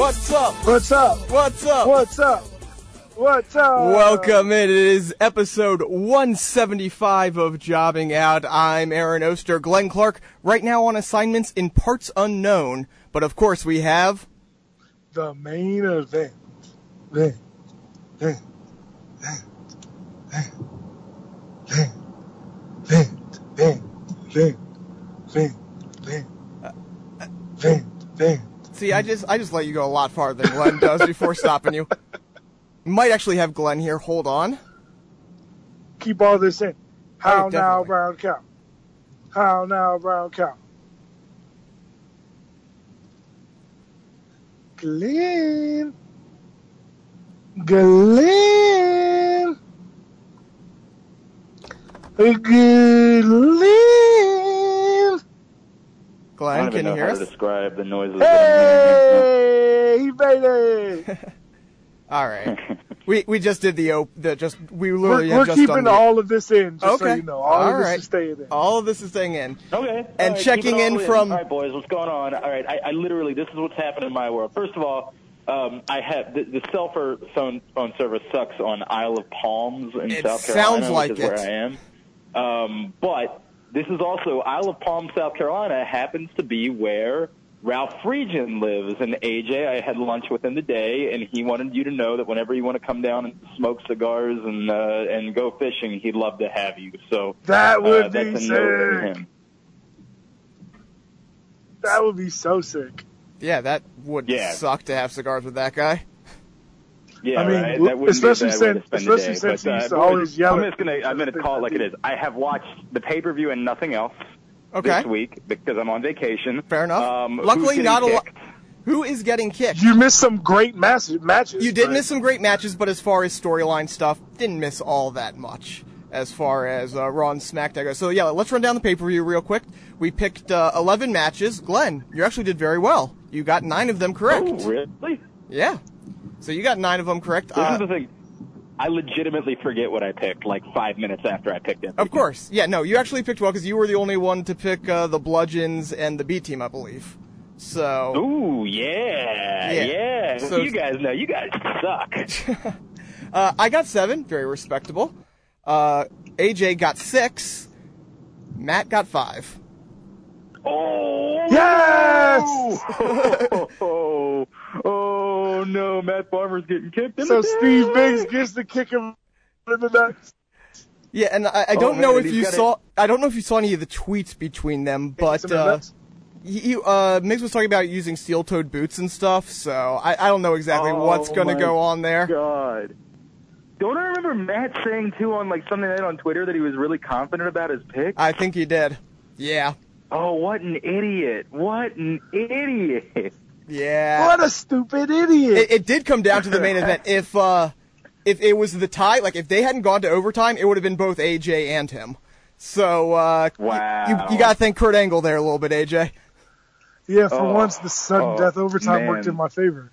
What's up? What's up? What's up? What's up? What's up? Welcome. It is episode 175 of Jobbing Out. I'm Aaron Oster, Glenn Clark, right now on assignments in parts unknown. But of course, we have. The main event. Vent. Vent. Vent. Vent. Vent. Vent. Vent. Vent. Vent. Vent. Vent. See, I just I just let you go a lot farther than Glenn does before stopping you. Might actually have Glenn here. Hold on. Keep all this in. How Oh, now, brown cow? How now, brown cow? Glenn. Glenn. Glenn. Glenn, I don't can even you know hear how us? to describe the noises. Hey, he made it. All right. We we just did the op- the just we We're, literally we're just keeping the, all of this in, just so Okay. you know. All, All of this right. is staying in. all of this is staying in. Okay. And all right, checking keep it all in from- All right, boys, what's going on? All right, I, I literally, this is what's happened in my world. First of all, um, I have the, the cell phone phone service sucks on Isle of Palms in It South Carolina, sounds like which is it. where I am. Um, but this is also Isle of Palm, South Carolina, happens to be where Ralph Friedgen lives. And AJ, I had lunch with him today, and he wanted you to know that whenever you want to come down and smoke cigars and uh, and go fishing, he'd love to have you. So That would uh, be that's a note from sick. him. That would be so sick. Yeah, that would Yeah. suck to have cigars with that guy. Yeah, I mean, right. That especially be a bad way to since- spend especially day. since but, he used to boys, always yell I'm at just gonna, I'm gonna call it like it is. I have watched the pay per view and nothing else Okay. this week because I'm on vacation. Fair enough. Um, who's Luckily, getting not a lot. kicked? Who is getting kicked? You missed some great mas- matches. You did but- miss some great matches, but as far as storyline stuff, didn't miss all that much as far as uh, Raw and SmackDown goes. So yeah, let's run down the pay per view real quick. We picked uh, 11 matches. Glenn, you actually did very well. You got nine of them correct. Oh, really? Yeah. So you got nine of them correct. This Uh, is the thing. I legitimately forget what I picked like five minutes after I picked it. of course. Yeah, no, you actually picked well because you were the only one to pick uh, the Bludgeons and the B team, I believe. So. Ooh, yeah, Yeah. yeah. So- you guys know, you guys suck. Uh, I got seven, very respectable. Uh, AJ got six. Matt got five. Oh, Yes! oh, oh, no, Matt Farmer's getting kicked in So the Steve dick. Biggs gets to kick him in the nuts. Yeah, and I, I don't man, know if you got it. saw. I don't know if you saw any of the tweets between them, but Some uh, he, uh, Migs was talking about using steel-toed boots and stuff. So I, I don't know exactly Oh, what's going to go on there. God. Don't I remember Matt saying too on like Sunday night on Twitter that he was really confident about his pick? I think he did. Yeah, oh, what an idiot! What an idiot! yeah. What a stupid idiot. It, it did come down to the main event. If uh, if it was the tie, like if they hadn't gone to overtime, it would have been both AJ and him. So uh, y- Wow. you you got to thank Kurt Angle there a little bit, AJ. yeah, for Oh, once, the sudden oh, death overtime man. worked in my favor.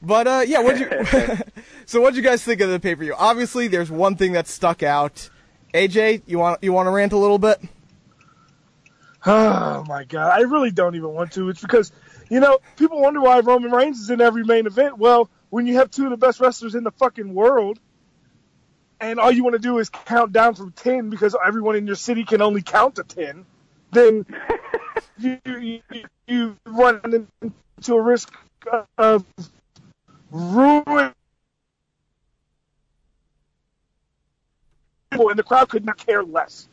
But uh, yeah, what'd you? so what'd you guys think of the pay per view? Obviously, there's one thing that stuck out. AJ, you want you want to rant a little bit? Oh my god, I really don't even want to. It's because, you know, people wonder why Roman Reigns is in every main event. Well, when you have two of the best wrestlers in the fucking world, and all you want to do is count down from ten because everyone in your city can only count to ten, then you you, you run into a risk of ruin. And the crowd could not care less.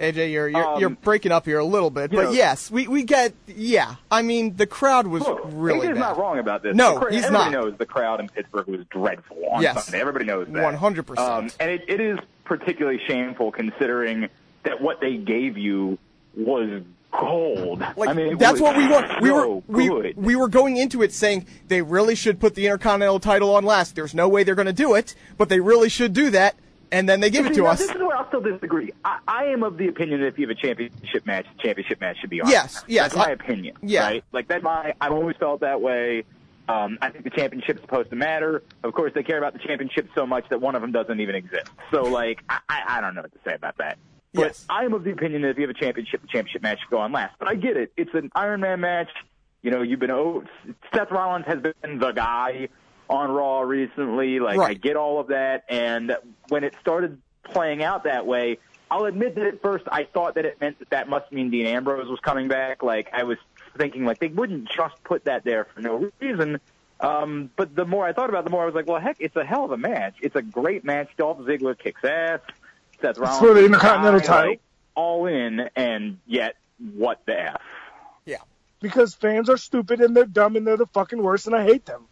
AJ, you're you're, Um, you're breaking up here a little bit, but know- yes, we we get yeah. I mean, the crowd was Look, really AJ's bad. not wrong about this. No, The he's everybody not. knows the crowd in Pittsburgh was dreadful on Yes. Sunday. Everybody knows that. 100%. Um, and it, it is particularly shameful considering that what they gave you was gold. Like I mean, that's was what we want. We were so we, we were going into it saying they really should put the Intercontinental title on last. There's no way they're going to do it, but they really should do that. And then they give it to now, us. This is where I'll still disagree. I, I am of the opinion that if you have a championship match, the championship match should be on. Yes, yes, That's my opinion. yeah. Right? Like that's my. I've always felt that way. Um, I think the championship's supposed to matter. Of course, they care about the championship so much that one of them doesn't even exist. So, like, I, I I don't know what to say about that. But Yes. I am of the opinion that if you have a championship, the championship match should go on last. But I get it. It's an Iron Man match. You know, you've been oh, Seth Rollins has been the guy on Raw recently. Like, I get all of that. And when it started playing out that way, I'll admit that at first I thought that it meant that that must mean Dean Ambrose was coming back. Like, I was thinking, like, they wouldn't just put that there for no reason. Um, but the more I thought about it, the more I was like, well, heck, it's a hell of a match. It's a great match. Dolph Ziggler kicks ass. Seth Rollins for the Intercontinental title. like, all in, and yet, what the f? yeah. because fans are stupid and they're dumb and they're the fucking worst and I hate them.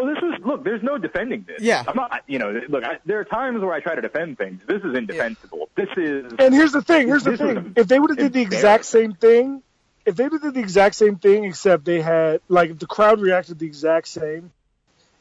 Well, this is look. There's no defending this. Yeah. I'm not. You know, look. I, there are times where I try to defend things. This is indefensible. This is. And here's the thing. Here's the This was thing. If they would have did the exact same thing, if they would have did the exact same thing, except they had like if the crowd reacted the exact same,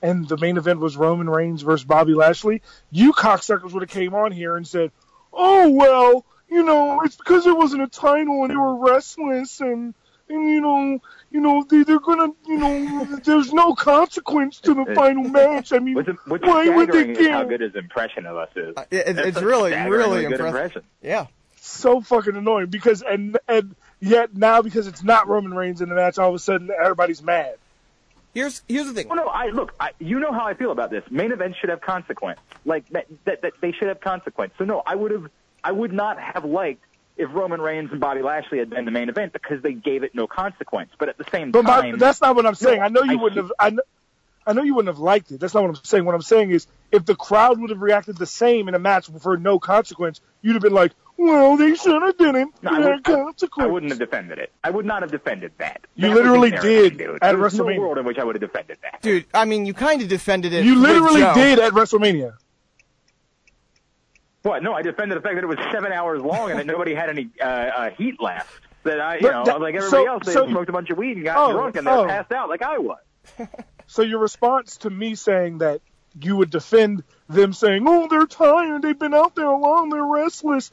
and the main event was Roman Reigns versus Bobby Lashley, you cocksuckers would have came on here and said, "Oh well, you know, it's because it wasn't a title and they were restless and." And you know, you know, they, they're gonna, you know, there's no consequence to the final match. I mean, What's, what's why would they staggering how good his impression of us is. Uh, it- That's it's really, really good impressive. impression. Yeah. so fucking annoying because and and yet now because it's not Roman Reigns in the match, all of a sudden everybody's mad. Here's here's the thing. Well, no, I look. I, you know how I feel about this. Main events should have consequence. Like that, that, that they should have consequence. So no, I would have. I would not have liked if Roman Reigns and Bobby Lashley had been the main event because they gave it no consequence. But at the same But my, time, that's not what I'm saying. No, I know you I wouldn't have. I know, I know you wouldn't have liked it. That's not what I'm saying. What I'm saying is, if the crowd would have reacted the same in a match for no consequence, you'd have been like, "Well, they should have didn't. No, I, There would, consequence." I wouldn't have defended it. I would not have defended that. You That literally did dude. at There's no WrestleMania. world in which I would have defended that. Dude, I mean, you kind of defended it. You literally did at WrestleMania. What? No, I defended the fact that it was seven hours long and that nobody had any uh, uh, heat left. That I, you But know, that- like everybody so- else, they so- smoked a bunch of weed and got Oh, drunk and they oh. passed out like I was. So your response to me saying that you would defend them saying, "Oh, they're tired. They've been out there long. They're restless,"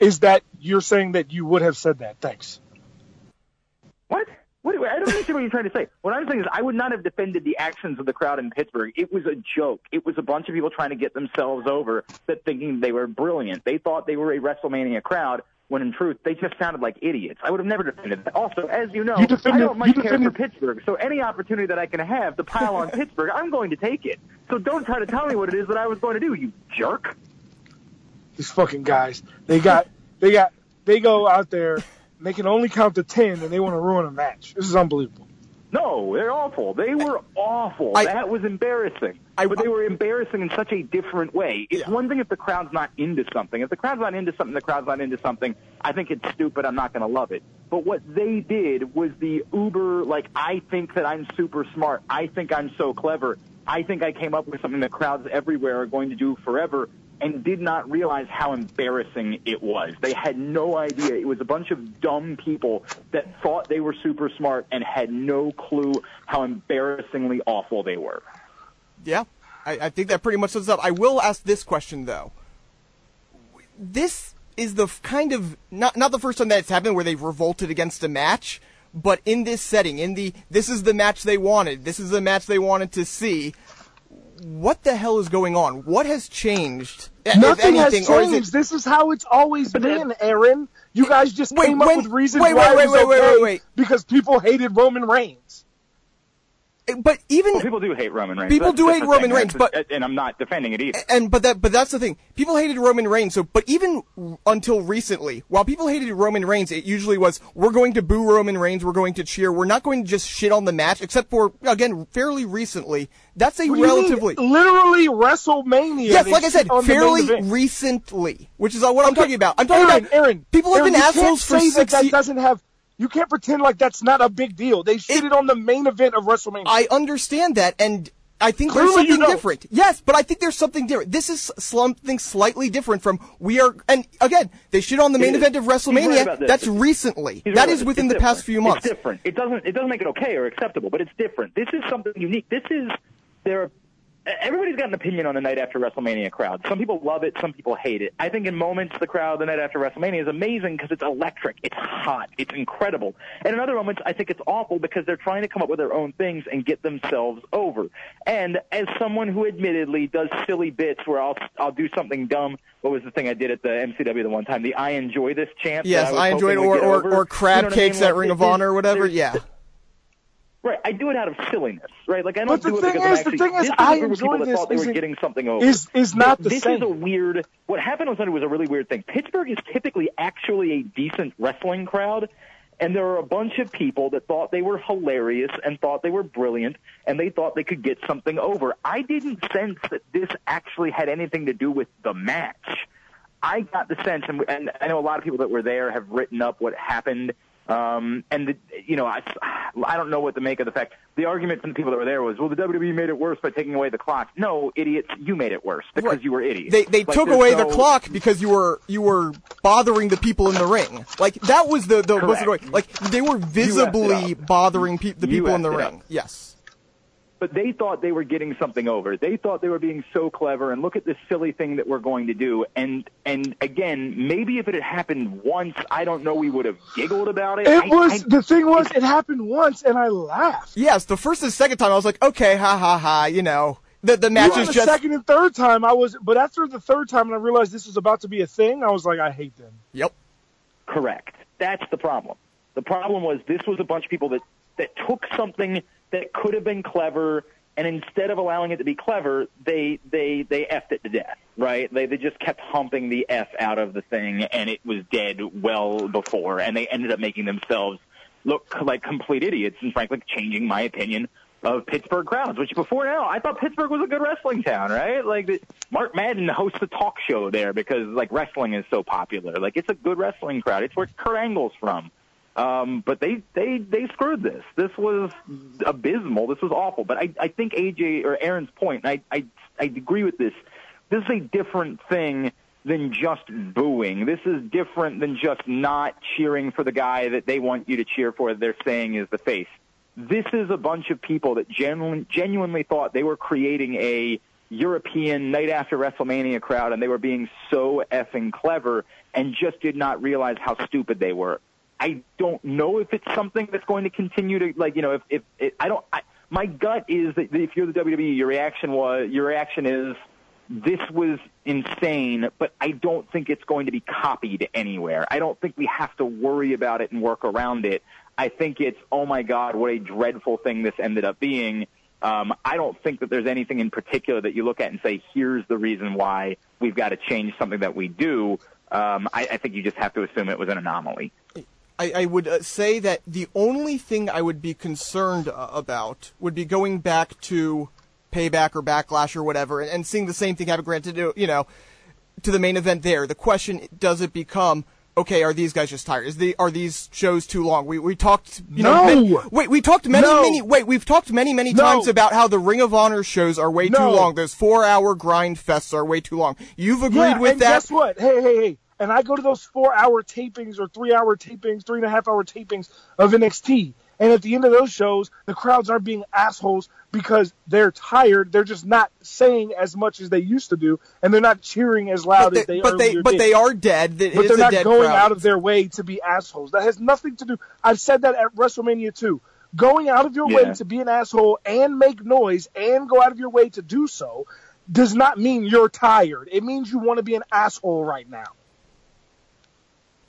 is that you're saying that you would have said that? Thanks. What? What? I don't understand what you're trying to say. What I'm saying is, I would not have defended the actions of the crowd in Pittsburgh. It was a joke. It was a bunch of people trying to get themselves over that thinking they were brilliant. They thought they were a WrestleMania crowd. When in truth, they just sounded like idiots. I would have never defended that. Also, as you know, You defended- I don't much care for Pittsburgh. So any opportunity that I can have to pile on Pittsburgh, I'm going to take it. So don't try to tell me what it is that I was going to do, you jerk. These fucking guys. They got. They got. They go out there. And They can only count to ten, and they want to ruin a match. This is unbelievable. No, they're awful. They were awful. I- that was embarrassing. I- but they were embarrassing in such a different way. It's Yeah. one thing if the crowd's not into something. If the crowd's not into something, the crowd's not into something. I think it's stupid. I'm not going to love it. But what they did was the uber, like, I think that I'm super smart. I think I'm so clever. I think I came up with something that crowds everywhere are going to do forever and did not realize how embarrassing it was. They had no idea. It was a bunch of dumb people that thought they were super smart and had no clue how embarrassingly awful they were. Yeah, I, I think that pretty much sums up. I will ask this question though. This is the kind of not not the first time that it's happened where they've revolted against a match, but in this setting, in the this is the match they wanted, this is the match they wanted to see. What the hell is going on? What has changed? Nothing anything, has changed. it? This is how it's always been, Aaron. You guys just Wait, came up with reasons wait, why wait, it was wait, wait, okay wait, wait. because people hated Roman Reigns. But even Well, people do hate Roman Reigns. People That's- do hate Roman. Reigns, That's- but- and I'm not defending it either. and but that but that's the thing. People hated Roman Reigns. So, but even until recently, while people hated Roman Reigns, it usually was we're going to boo Roman Reigns, we're going to cheer, we're not going to just shit on the match. Except for again, fairly recently, that's a What do you mean? relatively literally WrestleMania. yes, like I said, on the main fairly recently, which is what I'm Okay, talking about. I'm talking Aaron, about Aaron. people have Aaron, been you assholes for six that, that years. doesn't have. You can't pretend like that's not a big deal. They shitted on the main event of WrestleMania. I understand that, and I think there's Clearly you something don't. different. Yes, but I think there's something different. This is something slightly different from we are. And again, they shit on the main event of He's right WrestleMania. That's recently. He's That right. is It's- within it's the past few months. It's different. It doesn't it doesn't make it okay or acceptable, but it's different. This is something unique. This is there. Are, everybody's got an opinion on the night after WrestleMania crowd. Some people love it. Some people hate it. I think in moments the crowd the night after WrestleMania is amazing because it's electric. It's hot. It's incredible. And in other moments I think it's awful because they're trying to come up with their own things and get themselves over. And as someone who admittedly does silly bits where I'll I'll do something dumb. What was the thing I did at the MCW the one time? The I enjoy this chant. Yes, was I enjoyed or or, or crab You know what I mean? cakes at Like, Ring of Honor or whatever. Yeah. Right, I do it out of silliness, right? Like I don't But the do it thing because I'm is- the actually. thing is, this I a group of people enjoy this thought they were getting something over. is- is not the this same. is a weird. What happened on Sunday was a really weird thing. Pittsburgh is typically actually a decent wrestling crowd, and there are a bunch of people that thought they were hilarious and thought they were brilliant, and they thought they could get something over. I didn't sense that this actually had anything to do with the match. I got the sense, and, and I know a lot of people that were there have written up what happened. Um, and the, you know, I, I don't know what to make of the fact. The argument from the people that were there was, well, the WWE made it worse by taking away the clock. No, idiots, you made it worse because Right. you were idiots. They they Like, took away no- the clock because you were you were bothering the people in the ring. Like that was the the what's the. Like they were visibly bothering pe- the people in the ring. Yes. But they thought they were getting something over. They thought they were being so clever and look at this silly thing that we're going to do. And and again, maybe if it had happened once, I don't know we would have giggled about it. it I- was I- the thing was it happened once and I laughed. Yes, the first and second time I was like, okay, ha ha ha, you know. The the match Even is the just second and third time I was, but after the third time and I realized this was about to be a thing, I was like, I hate them. Yep. Correct. That's the problem. The problem was this was a bunch of people that, that took something that could have been clever, and instead of allowing it to be clever, they they they effed it to death. Right? They they just kept humping the f out of the thing, and it was dead well before, and they ended up making themselves look like complete idiots, and frankly, changing my opinion of Pittsburgh crowds, which before now I thought Pittsburgh was a good wrestling town, right? Like Mark Madden hosts a talk show there because like wrestling is so popular. Like it's a good wrestling crowd. It's where Kurt Angle's from. Um, but they they they screwed this. This was abysmal. This was awful. But I I think AJ or Aaron's point, and I I I agree with this. This is a different thing than just booing. This is different than just not cheering for the guy that they want you to cheer for. They're saying is the face this is a bunch of people that genu- genuinely thought they were creating a European night after WrestleMania crowd and they were being so effing clever and just did not realize how stupid they were. I don't know if it's something that's going to continue to like, you know, if, if, if I don't, I, my gut is that if you're the WWE, your reaction was, your reaction is, this was insane, but I don't think it's going to be copied anywhere. I don't think we have to worry about it and work around it. I think it's, oh my God, what a dreadful thing this ended up being. Um, I don't think that there's anything in particular that you look at and say, here's the reason why we've got to change something that we do. Um, I, I think you just have to assume it was an anomaly. I, I would uh, say that the only thing I would be concerned uh, about would be going back to payback or backlash or whatever and, and seeing the same thing happen granted to you know to the main event there the question does it become okay are these guys just tired is the are these shows too long we we talked you know No! many- wait we talked many No! many wait we've talked many many No! times about how the ring of honor shows are way too long those four hour grind fests are way too long you've agreed yeah, with and that guess what? Hey, hey, hey. And I go to those four hour tapings or three hour tapings, three and a half hour tapings of NXT. And at the end of those shows, the crowds aren't being assholes because they're tired. They're just not saying as much as they used to do, and they're not cheering as loud but as they they, but they but did. they are dead It but they're not dead going crowd. out of their way to be assholes. That has nothing to do. I've said that at WrestleMania too. Going out of your way to be an asshole and make noise and go out of your way to do so does not mean you're tired. It means you want to be an asshole right now.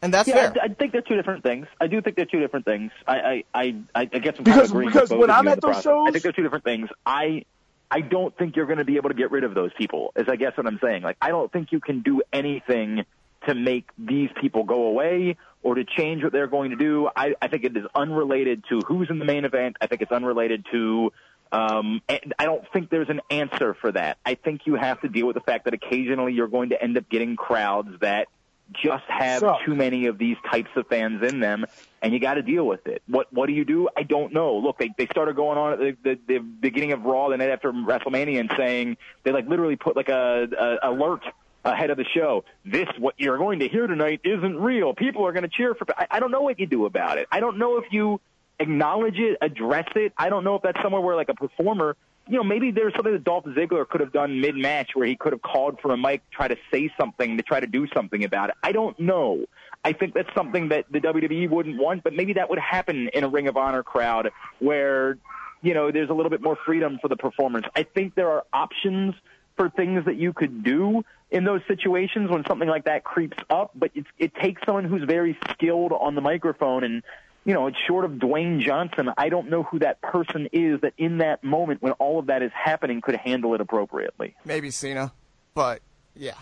And that's Yeah, fair. I, I think they're two different things. I do think they're two different things. I I I, I I guess I'm kind of agreeing because with both when of I'm at those process. I think they're two different things. I I don't think you're going to be able to get rid of those people. Is I guess what I'm saying. Like I don't think you can do anything to make these people go away or to change what they're going to do. I, I think it is unrelated to who's in the main event. I think it's unrelated to. Um, and I don't think there's an answer for that. I think you have to deal with the fact that occasionally you're going to end up getting crowds that just have Suck. too many of these types of fans in them, and you got to deal with it. What What do you do? I don't know. Look, they they started going on at the, the, the beginning of Raw the night after WrestleMania and saying they like literally put like a, a alert ahead of the show. This what you're going to hear tonight isn't real. People are going to cheer for. I, I don't know what you do about it. I don't know if you acknowledge it, address it. I don't know if that's somewhere where like a performer, you know, maybe there's something that Dolph Ziggler could have done mid-match where he could have called for a mic, try to say something, to try to do something about it. I don't know. I think that's something that the WWE wouldn't want, but maybe that would happen in a Ring of Honor crowd where, you know, there's a little bit more freedom for the performers. I think there are options for things that you could do in those situations when something like that creeps up, but it, it takes someone who's very skilled on the microphone and you know, it's short of Dwayne Johnson. I don't know who that person is that in that moment when all of that is happening could handle it appropriately. Maybe Cena, but yeah.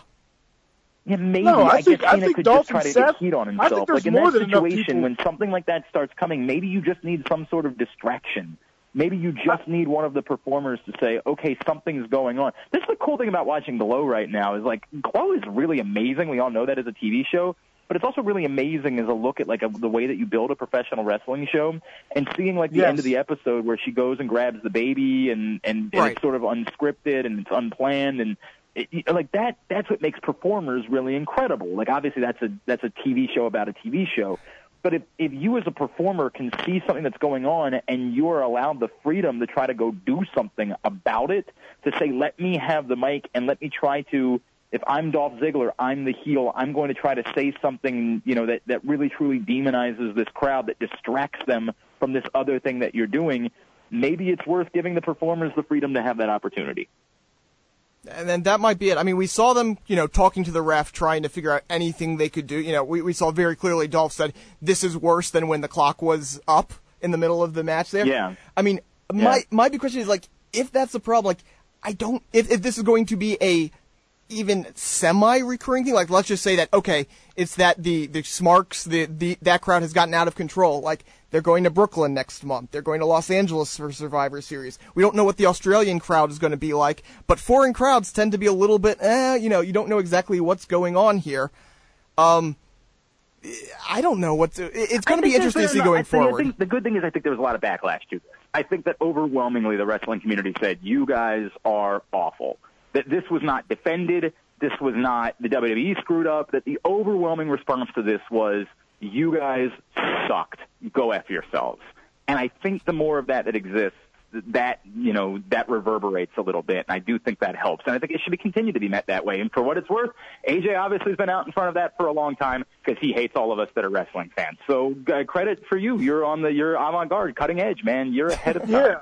Yeah, maybe. No, I I, think- guess I Cena think could Dolph just try to and Seth- get heat on I think himself. Like in more that situation, when something like that starts coming, maybe you just need some sort of distraction. Maybe you just need one of the performers to say, "Okay, something's going on." This is the cool thing about watching Glow right now is like Glow is really amazing. We all know that as a TV show, but it's also really amazing as a look at like a, the way that you build a professional wrestling show and seeing like the Yes. end of the episode where she goes and grabs the baby and and, and Right. it's sort of unscripted and it's unplanned and it, like that that's what makes performers really incredible like obviously that's a that's a tv show about a tv show but if if you as a performer can see something that's going on and you are allowed the freedom to try to go do something about it to say let me have the mic and let me try to if I'm Dolph Ziggler, I'm the heel. I'm going to try to say something, you know, that that really truly demonizes this crowd, that distracts them from this other thing that you're doing. Maybe it's worth giving the performers the freedom to have that opportunity. And then that might be it. I mean, we saw them, you know, talking to the ref, trying to figure out anything they could do. You know, we, we saw very clearly Dolph said, this is worse than when the clock was up in the middle of the match there. Yeah. I mean, my, Yeah. my big question is like, if that's the problem, like, I don't, if, if this is going to be a even semi-recurring thing, like let's just say that, okay, it's that the, the Smarks, the, the, that crowd has gotten out of control. Like, they're going to Brooklyn next month. They're going to Los Angeles for Survivor Series. We don't know what the Australian crowd is going to be like, but foreign crowds tend to be a little bit, eh, you know, you don't know exactly what's going on here. Um, I don't know what to, it's going to be interesting to see going I think- I forward. think the good thing is I think there was a lot of backlash to this. I think that overwhelmingly the wrestling community said, you guys are awful. That this was not defended. This was not the WWE screwed up. That the overwhelming response to this was, you guys sucked. Go F yourselves. And I think the more of that that exists, that, you know, that reverberates a little bit. And I do think that helps. And I think it should be continued to be met that way. And for what it's worth, AJ obviously has been out in front of that for a long time because he hates all of us that are wrestling fans. So uh, credit for you. You're on the, you're avant-garde, cutting edge, man. You're ahead of time. Yeah.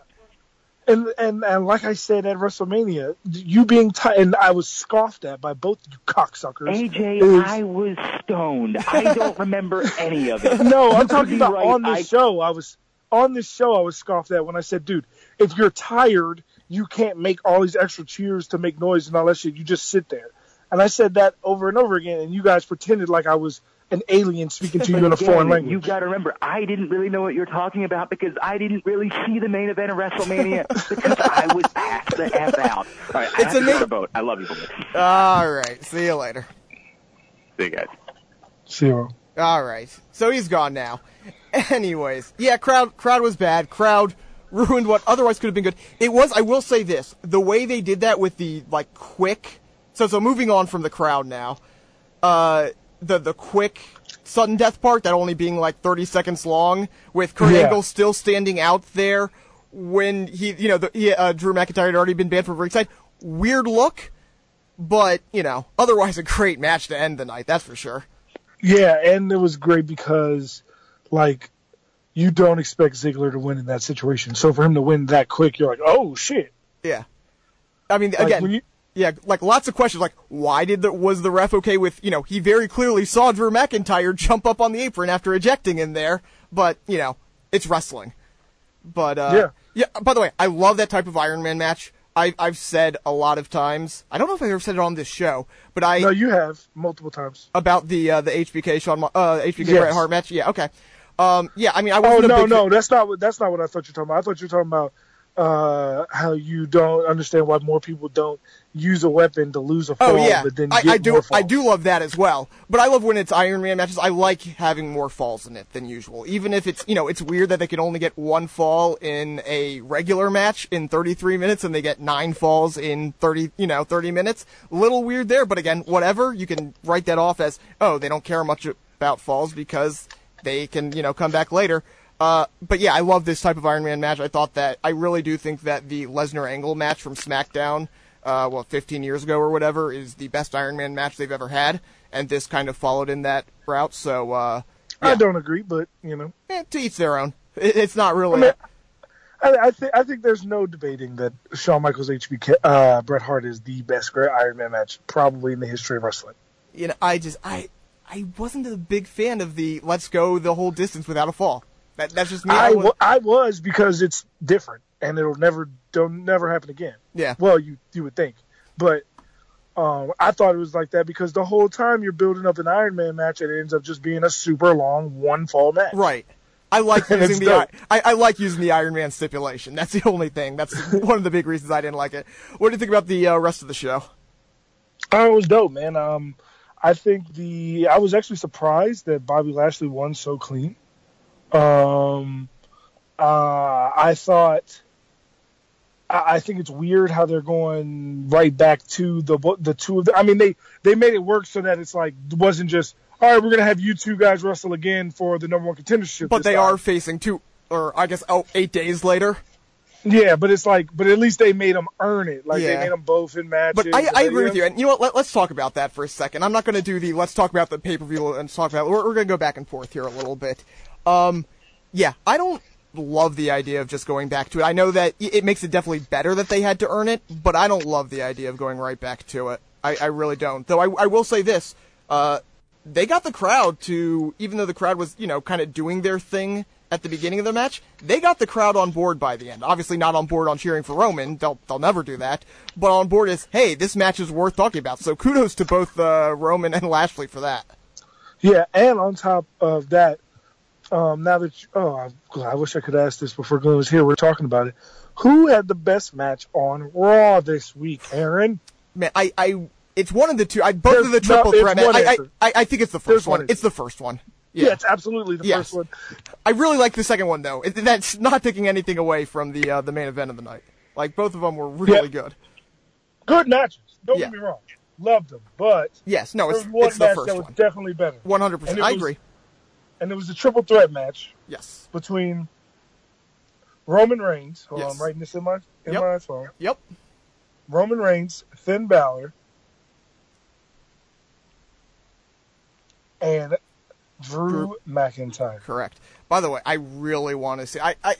And, and and like I said at WrestleMania, you being tight, and I was scoffed at by both you cocksuckers. AJ, is- I was stoned. I don't remember any of it. no, I'm talking about right. on the I- show. I was on this show. I was scoffed at when I said, "Dude, if you're tired, you can't make all these extra cheers to make noise and all that shit. You just sit there." And I said that over and over again, and you guys pretended like I was an alien speaking to But you in a foreign language. You've got to remember, I didn't really know what you're talking about because I didn't really see the main event of WrestleMania because I was passed the f out. All right, I It's have to a go na- boat. I love you, boys. All right. See you later. See you guys. See you. All right. So he's gone now. Anyways, yeah, crowd crowd was bad. Crowd ruined what otherwise could have been good. It was. I will say this: the way they did that with the like quick. So so moving on from the crowd now. Uh, the the quick sudden death part that only being like 30 seconds long with Kurt Yeah. Angle still standing out there when he you know the, he, uh, Drew McIntyre had already been banned from ringside. Weird look, but you know otherwise a great match to end the night. That's for sure. Yeah, and it was great because, like, you don't expect Ziggler to win in that situation. So for him to win that quick, you're like, "Oh shit!" Yeah. I mean, Like, again, when you Yeah, like lots of questions, like why did the was the ref okay with you know he very clearly saw Drew McIntyre jump up on the apron after ejecting in there, but you know it's wrestling. But uh, Yeah. yeah. By the way, I love that type of Iron Man match. I, I've said a lot of times. I don't know if I've ever said it on this show, but I No, you have multiple times. about the uh, the HBK Shawn uh HBK Yes. Bret Hart match. Yeah, okay. Um, yeah, I mean I Oh wasn't a no, big no, fan- that's not what that's not what I thought you were talking about. I thought you were talking about uh, how you don't understand why more people don't use a weapon to lose a fall, Oh yeah, but then I, I do. I do love that as well. But I love when it's Iron Man matches. I like having more falls in it than usual. Even if it's you know it's weird that they can only get one fall in a regular match in 33 minutes and they get nine falls in 30 you know 30 minutes. Little weird there, but again, whatever. You can write that off as oh they don't care much about falls because they can you know come back later. Uh, but yeah, I love this type of Iron Man match. I thought that I really do think that the Lesnar Angle match from SmackDown, uh, well, 15 years ago or whatever, is the best Iron Man match they've ever had, and this kind of followed in that route. So, uh, I don't agree, but you know, eh, to each their own. It, it's not really. I mean, I, I think I think there's no debating that Shawn Michaels HBK uh, Bret Hart is the best great Iron Man match probably in the history of wrestling. you know, I just I I wasn't a big fan of the let's go the whole distance without a fall. That, that's just me. I, was- I was because it's different and it'll never don't never happen again. Yeah. Well, you you would think, but um, I thought it was like that because the whole time you're building up an Iron Man match, and it ends up just being a super long one fall match. Right. I like using the. I, I like using the Iron Man stipulation. That's the only thing. That's one of the big reasons I didn't like it. What do you think about the uh, rest of the show? Oh, it was dope, man. Um, I think the I was actually surprised that Bobby Lashley won so clean. Um, uh, I thought. I I think it's weird how they're going right back to the the two of them. I mean, they they made it work so that it's like it wasn't just all right. We're gonna have you two guys wrestle again for the number one contendership. But they time." are facing two, or I guess oh, eight days later. yeah. But it's like, but at least they made them earn it. Like Yeah. they made them both in matches. But I, I agree with you. And you know what? Let, let's talk about that for a second. I'm not going to do the let's talk about the pay per view and talk about. We're, we're going to go back and forth here a little bit. Um, yeah, I don't love the idea of just going back to it. I know that it makes it definitely better that they had to earn it, but I don't love the idea of going right back to it. I, I really don't. Though I, I will say this: uh, they got the crowd to, even though the crowd was, you know, kind of doing their thing at the beginning of the match, they got the crowd on board by the end. Obviously, not on board on cheering for Roman. They'll they'll never do that. But on board is, hey, this match is worth talking about. So kudos to both uh, Roman and Lashley for that. Yeah, and on top of that, um, now that you, oh, I, I wish I could ask this before Glenn was here. We're talking about it. Who had the best match on Raw this week, Aaron? Man, I, I it's one of the two. I both There's of the triple it's threat. I, I. I think it's the first one one. It's the first one. Yeah, it's absolutely the Yes. first one. I really like the second one though. It, that's not taking anything away from the uh, the main event of the night. Like both of them were really Yeah. good. Good matches. Don't Yeah. get me wrong. Loved them, but Yes, no, it's it's the first that was one. definitely better, One hundred percent. I agree. And it was a triple threat match Yes. between Roman Reigns. Hold on, Yes. I'm writing this in my in Yep. my phone. Yep. Roman Reigns, Finn Balor, and Drew McIntyre. Correct. By the way, I really want to see. I, I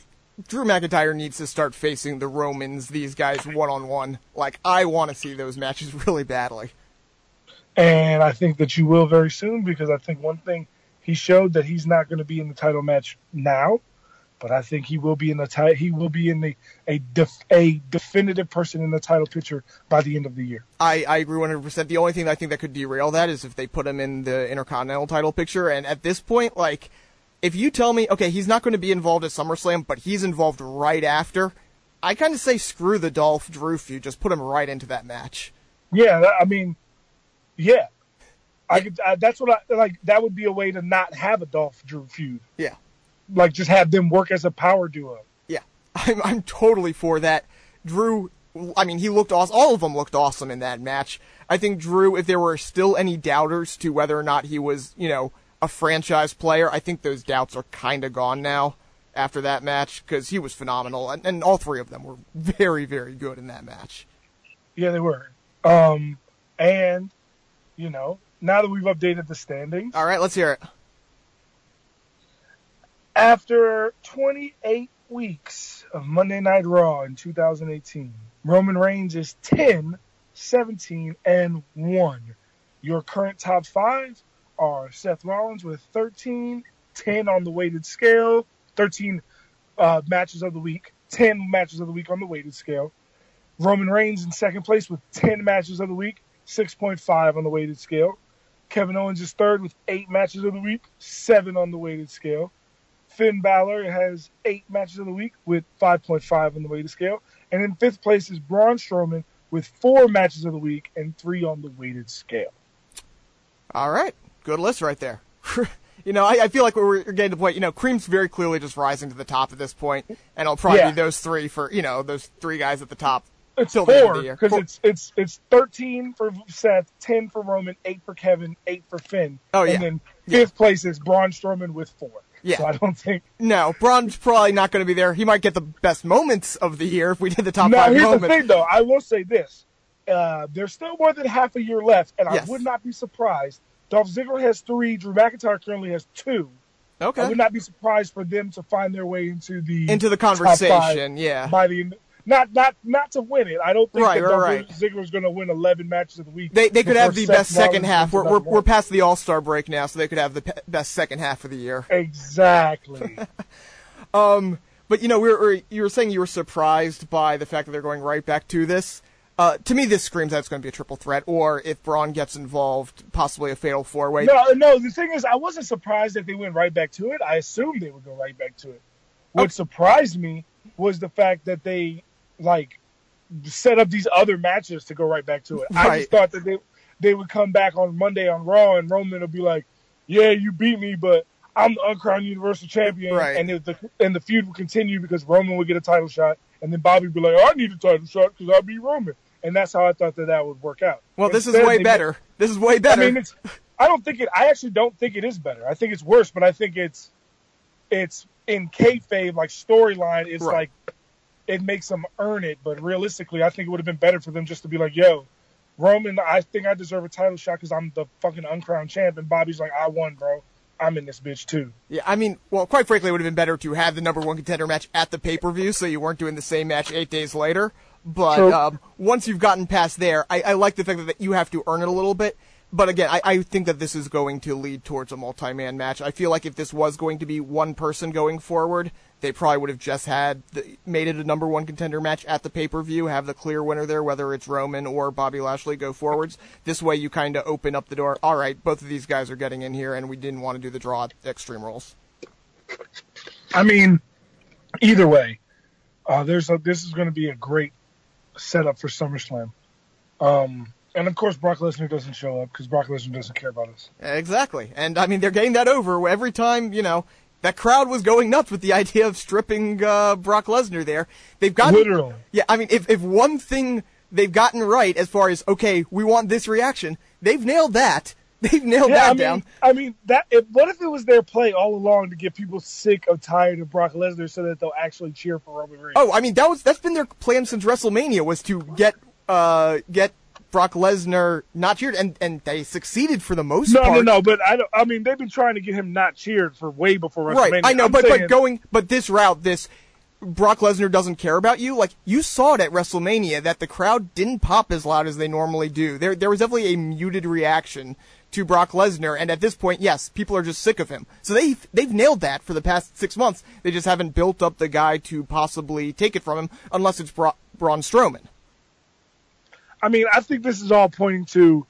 Drew McIntyre needs to start facing the Romans. These guys one on one. Like I want to see those matches really badly. And I think that you will very soon because I think one thing he showed that he's not going to be in the title match now, but I think he will be in the title. he will be in the a def- a definitive person in the title picture by the end of the year. I, I agree 100%. The only thing I think that could derail that is if they put him in the Intercontinental title picture. And at this point, like, if you tell me, okay, he's not going to be involved at SummerSlam, but he's involved right after, I kind of say screw the Dolph Drew feud. Just put him right into that match. Yeah, I mean, yeah, I could. I, that's what I like. That would be a way to not have a Dolph Drew feud. Yeah. Like just have them work as a power duo. Yeah, I'm, I'm totally for that. Drew, I mean, he looked awesome. All of them looked awesome in that match. I think Drew, if there were still any doubters to whether or not he was, you know, a franchise player, I think those doubts are kind of gone now after that match because he was phenomenal. And, and all three of them were very, very good in that match. Yeah, they were. Um, and you know, now that we've updated the standings, All right, let's hear it. after 28 weeks of Monday Night Raw in 2018, Roman Reigns is 10 17 and 1. Your current top five are Seth Rollins with 13, 10 on the weighted scale, 13 uh, matches of the week, 10 matches of the week on the weighted scale. Roman Reigns in second place with 10 matches of the week, 6.5 on the weighted scale. Kevin Owens is third with eight matches of the week, seven on the weighted scale. Finn Balor has eight matches of the week with 5.5 on the weighted scale. And in fifth place is Braun Strowman with four matches of the week and three on the weighted scale. All right, good list right there. you know, I, I, feel like we're getting to the point. You know, Cream's very clearly just rising to the top at this point, and it'll probably Yeah. be those three for you know those three guys at the top. It's Till the end of four because it's it's it's 13 for Seth, 10 for Roman, eight for Kevin, eight for Finn. Oh, yeah. And then Yeah. fifth place is Braun Strowman with four. Yeah. So I don't think. No, Braun's probably not going to be there. He might get the best moments of the year if we did the top Now five here's moments. the thing, though. I will say this: uh, there's still more than half a year left, and Yes. I would not be surprised. Dolph Ziggler has three. Drew McIntyre currently has two. Okay. I would not be surprised for them to find their way into the into the conversation. Yeah, by the end. Not not not to win it. I don't think Right, that right. Ziggler's going to win 11 matches of the week. they they could have the Seth best second half. We're we're, we're past the All Star break now, so they could have the pe- best second half of the year. Exactly. um, But you know, we were, you were saying you were surprised by the fact that they're going right back to this. Uh, to me, this screams that it's going to be a triple threat, or if Braun gets involved, possibly a fatal four way. no, no. The thing is, I wasn't surprised that they went right back to it. I assumed they would go right back to it. What Okay. surprised me was the fact that they like set up these other matches to go right back to it. I just thought that they they would come back on Monday on Raw and Roman would be like, "Yeah, you beat me, but I'm the uncrowned Universal Champion," Right. and the and the feud would continue because Roman would get a title shot, and then Bobby would be like, "I need a title shot because I beat Roman," and that's how I thought that that would work out. well, this is way better. This is way better. I mean, it's. I don't think it. I actually don't think it is better. I think it's worse, but I think it's. It's in kayfabe, like storyline. It's Right. like it makes them earn it, but realistically, I think it would have been better for them just to be like, "Yo, Roman, I think I deserve a title shot because I'm the fucking uncrowned champ," and Bobby's like, "I won, bro. I'm in this bitch too." Yeah, I mean, well, quite frankly, it would have been better to have the number one contender match at the pay per view, so you weren't doing the same match eight days later. But True. um, once you've gotten past there, I, I like the fact that you have to earn it a little bit. But again, I, I think that this is going to lead towards a multi-man match. I feel like if this was going to be one person going forward, they probably would have just had the, made it a number one contender match at the pay-per-view, have the clear winner there, whether it's Roman or Bobby Lashley go forwards. This way, you kind of open up the door. All right, both of these guys are getting in here, and we didn't want to do the draw at Extreme Rules. I mean, either way, uh, there's a, this is going to be a great setup for SummerSlam. Um, and of course, Brock Lesnar doesn't show up because Brock Lesnar doesn't care about us. Exactly. And I mean, they're getting that over every time, you know, that crowd was going nuts with the idea of stripping uh, Brock Lesnar there. They've gotten. Literally. Yeah, I mean, if, if one thing they've gotten right as far as, okay, we want this reaction, they've nailed that. They've nailed Yeah, that I mean, down. I mean that. If, what if it was their play all along to get people sick of tired of Brock Lesnar so that they'll actually cheer for Roman Reigns? Oh, I mean, that was that's been their plan since WrestleMania was to get uh get Brock Lesnar not cheered, and and they succeeded for the most no, part. no, no. But I don't. I mean, they've been trying to get him not cheered for way before WrestleMania. Right, I know, I'm but saying- but going but this route, this Brock Lesnar doesn't care about you. Like you saw it at WrestleMania that the crowd didn't pop as loud as they normally do. There there was definitely a muted reaction to Brock Lesnar, and at this point, yes, people are just sick of him. So they they've nailed that for the past six months. They just haven't built up the guy to possibly take it from him, unless it's Bra- Braun Strowman. I mean, I think this is all pointing to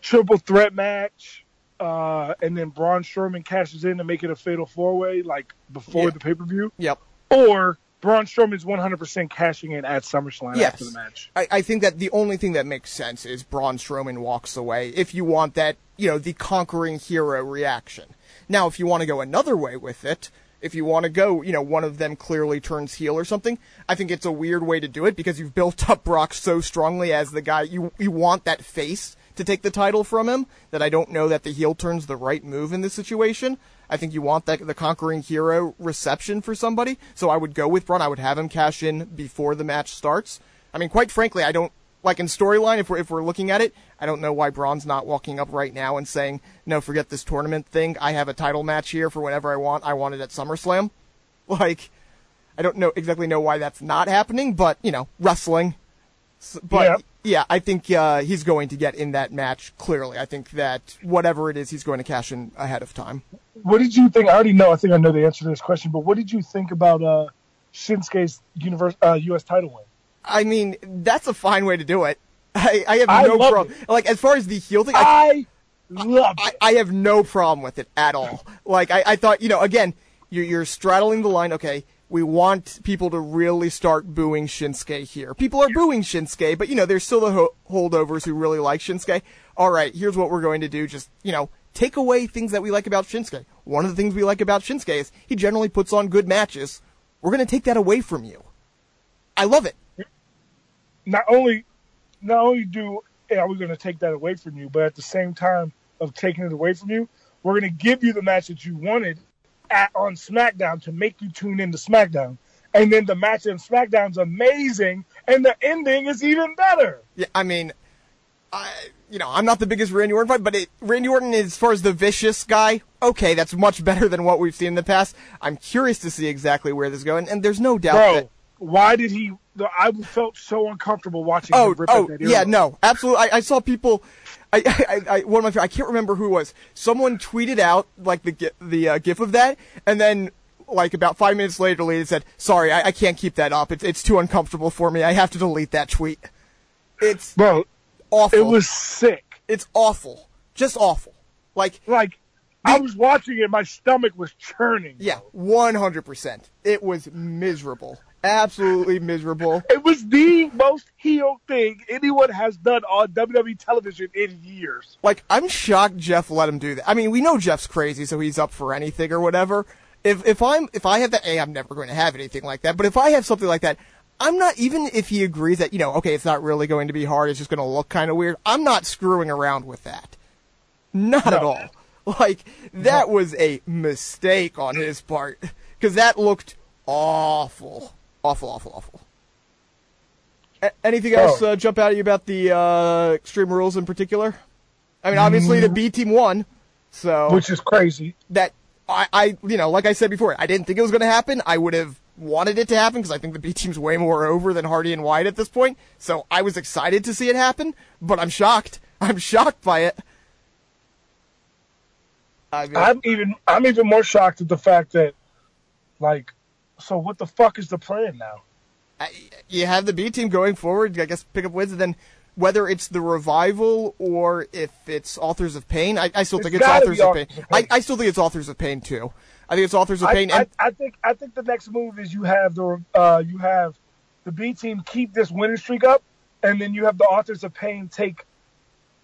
triple threat match, uh, and then Braun Strowman cashes in to make it a fatal four way, like before Yeah. the pay per view, Yep. or Braun Strowman's 100% cashing in at SummerSlam Yes. after the match. I, I think that the only thing that makes sense is Braun Strowman walks away if you want that, you know, the conquering hero reaction. Now, if you want to go another way with it, if you want to go, you know, one of them clearly turns heel or something, I think it's a weird way to do it because you've built up Brock so strongly as the guy, you, you want that face to take the title from him that I don't know that the heel turn's the right move in this situation. I think you want that the conquering hero reception for somebody. So I would go with Braun. I would have him cash in before the match starts. I mean, quite frankly, I don't like in storyline. If we're if we're looking at it, I don't know why Braun's not walking up right now and saying, "No, forget this tournament thing. I have a title match here for whenever I want. I want it at SummerSlam." Like, I don't know exactly know why that's not happening, but you know, wrestling. But Yeah. yeah, I think uh, he's going to get in that match. Clearly, I think that whatever it is, he's going to cash in ahead of time. What did you think? I already know. I think I know the answer to this question. But what did you think about uh, Shinsuke's universe, uh, U.S. title win? I mean, that's a fine way to do it. I, I have I no problem. Like as far as the heel thing, I, I love I. I have no problem with it at all. Like I, I thought, you know, again, you're, you're straddling the line. Okay, we want people to really start booing Shinsuke here. People are booing Shinsuke, but you know, there's still the ho- holdovers who really like Shinsuke. All right, here's what we're going to do. Just you know, take away things that we like about Shinsuke. One of the things we like about Shinsuke is he generally puts on good matches. We're going to take that away from you. I love it. not only not only do are we going to take that away from you, but at the same time of taking it away from you, we're going to give you the match that you wanted at on SmackDown to make you tune into SmackDown, and then the match on SmackDown's amazing, and the ending is even better. Yeah, I mean, I you know I'm not the biggest Randy Orton fan, but it, Randy Orton, as far as the vicious guy, okay, that's much better than what we've seen in the past. I'm curious to see exactly where this is going, and there's no doubt Bro, that. why did he? I felt so uncomfortable watching Oh, rip oh, yeah, earlobe. no, absolutely. I, I saw people. I, I, I, one of my, I can't remember who it was. Someone tweeted out like the the uh, gif of that, and then like about five minutes later, deleted said, "Sorry, I, I can't keep that up. It's it's too uncomfortable for me. I have to delete that tweet. It's bro, awful. it was sick. It's awful. Just awful. Like Like I was watching it, my stomach was churning. Yeah, one hundred percent. It was miserable, absolutely miserable. It was the most heel thing anyone has done on WWE television in years. Like I'm shocked Jeff let him do that. I mean, we know Jeff's crazy, so he's up for anything or whatever. If if I'm if I have that, a I'm never going to have anything like that. But if I have something like that, I'm not even if he agrees that you know, okay, it's not really going to be hard. It's just going to look kind of weird. I'm not screwing around with that. Not at all. Like that was a mistake on his part because that looked awful, awful, awful, awful. A- anything else Oh. uh, jump out at you about the uh, Extreme Rules in particular? I mean, obviously the B team won, so Which is crazy. that I, I, you know, like I said before, I didn't think it was going to happen. I would have wanted it to happen because I think the B team's way more over than Hardy and Wyatt at this point. So I was excited to see it happen, but I'm shocked. I'm shocked by it. I mean, I'm even I'm even more shocked at the fact that like so what the fuck is the plan now? I- you have the B team going forward. I guess pick up wins, and then whether it's the revival or if it's Authors of Pain, I, I still It's think it's Authors of Pain. of Pain. I, I still think it's Authors of Pain too. I think it's Authors of I, Pain. I, and I think I think the next move is you have the uh, you have the B team keep this winning streak up, and then you have the authors of pain take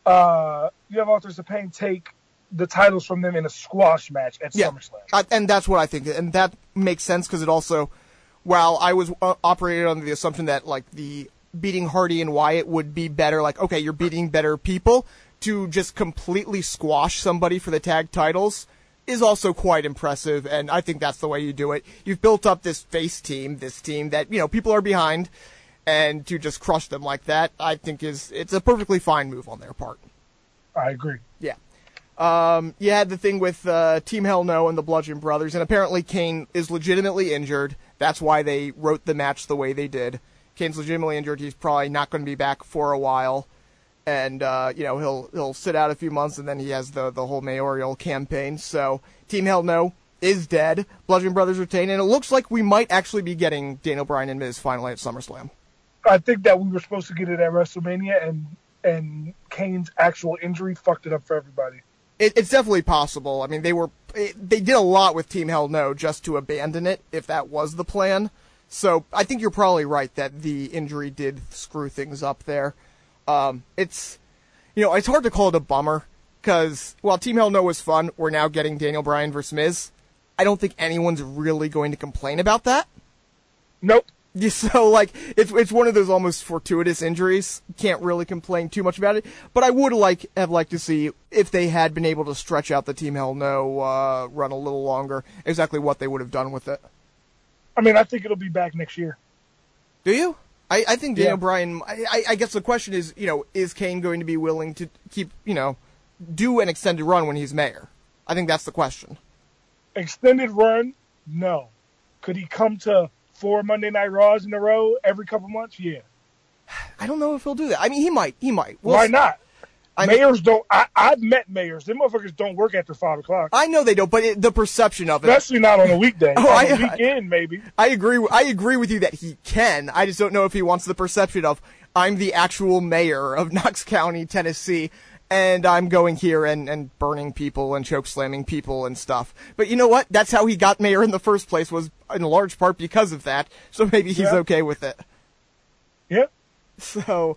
uh, you have authors of pain take the titles from them in a squash match at Yeah, SummerSlam. I, and that's what I think, and that makes sense because it also, while I was uh, operated under the assumption that like the beating Hardy and Wyatt would be better, like okay, you're beating better people, to just completely squash somebody for the tag titles is also quite impressive, and I think that's the way you do it. You've built up this face team, this team that you know people are behind, and to just crush them like that, I think is it's a perfectly fine move on their part. I agree. Yeah. Um, you had the thing with uh, Team Hell No and the Bludgeon Brothers, and apparently Kane is legitimately injured. That's why they wrote the match the way they did. Kane's legitimately injured. He's probably not going to be back for a while, and uh, you know he'll he'll sit out a few months, and then he has the the whole mayoral campaign. So Team Hell No is dead. Bludgeon Brothers retain, and it looks like we might actually be getting Daniel Bryan and Miz finally at SummerSlam. I think that we were supposed to get it at WrestleMania, and and Kane's actual injury fucked it up for everybody. It, it's definitely possible. I mean, they were they did a lot with Team Hell No just to abandon it if that was the plan. So I think you're probably right that the injury did screw things up there. Um, it's you know it's hard to call it a bummer because while Team Hell No was fun, we're now getting Daniel Bryan versus Miz. I don't think anyone's really going to complain about that. Nope. So like it's it's one of those almost fortuitous injuries. Can't really complain too much about it. But I would like have liked to see if they had been able to stretch out the Team Hell No uh, run a little longer. Exactly what they would have done with it. I mean, I think it'll be back next year. Do you? I, I think Daniel Yeah. Bryan. I- I guess the question is, you know, is Kane going to be willing to keep, you know, do an extended run when he's mayor? I think that's the question. Extended run, no. Could he come to four Monday Night Raws in a row every couple months? Yeah. I don't know if he'll do that. I mean, he might. He might. We'll Why see. not? I mean- mayors don't. I, I've met mayors. Them motherfuckers don't work after five o'clock, I know they don't, but it, the perception of it. especially not on a weekday. Oh, on I- a weekend, maybe. I agree. I agree with you that he can. I just don't know if he wants the perception of I'm the actual mayor of Knox County, Tennessee, and I'm going here and, and burning people and choke slamming people and stuff. But you know what? That's how he got mayor in the first place. Was in large part because of that. So maybe he's Yeah. okay with it. Yeah. So,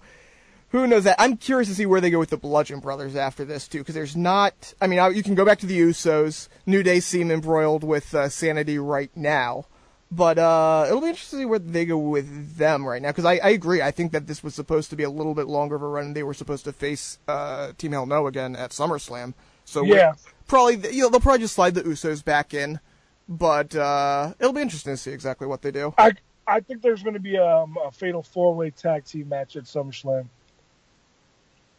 who knows that? I'm curious to see where they go with the Bludgeon Brothers after this too, because there's not. I mean, you can go back to the Usos. New Day seem embroiled with uh, Sanity right now, but uh, it'll be interesting to see where they go with them right now. Because I, I agree. I think that this was supposed to be a little bit longer of a run. They were supposed to face uh, Team Hell No again at SummerSlam. So Yeah. probably you know they'll probably just slide the Usos back in, but uh, it'll be interesting to see exactly what they do. I I think there's going to be um, a fatal four way tag team match at SummerSlam.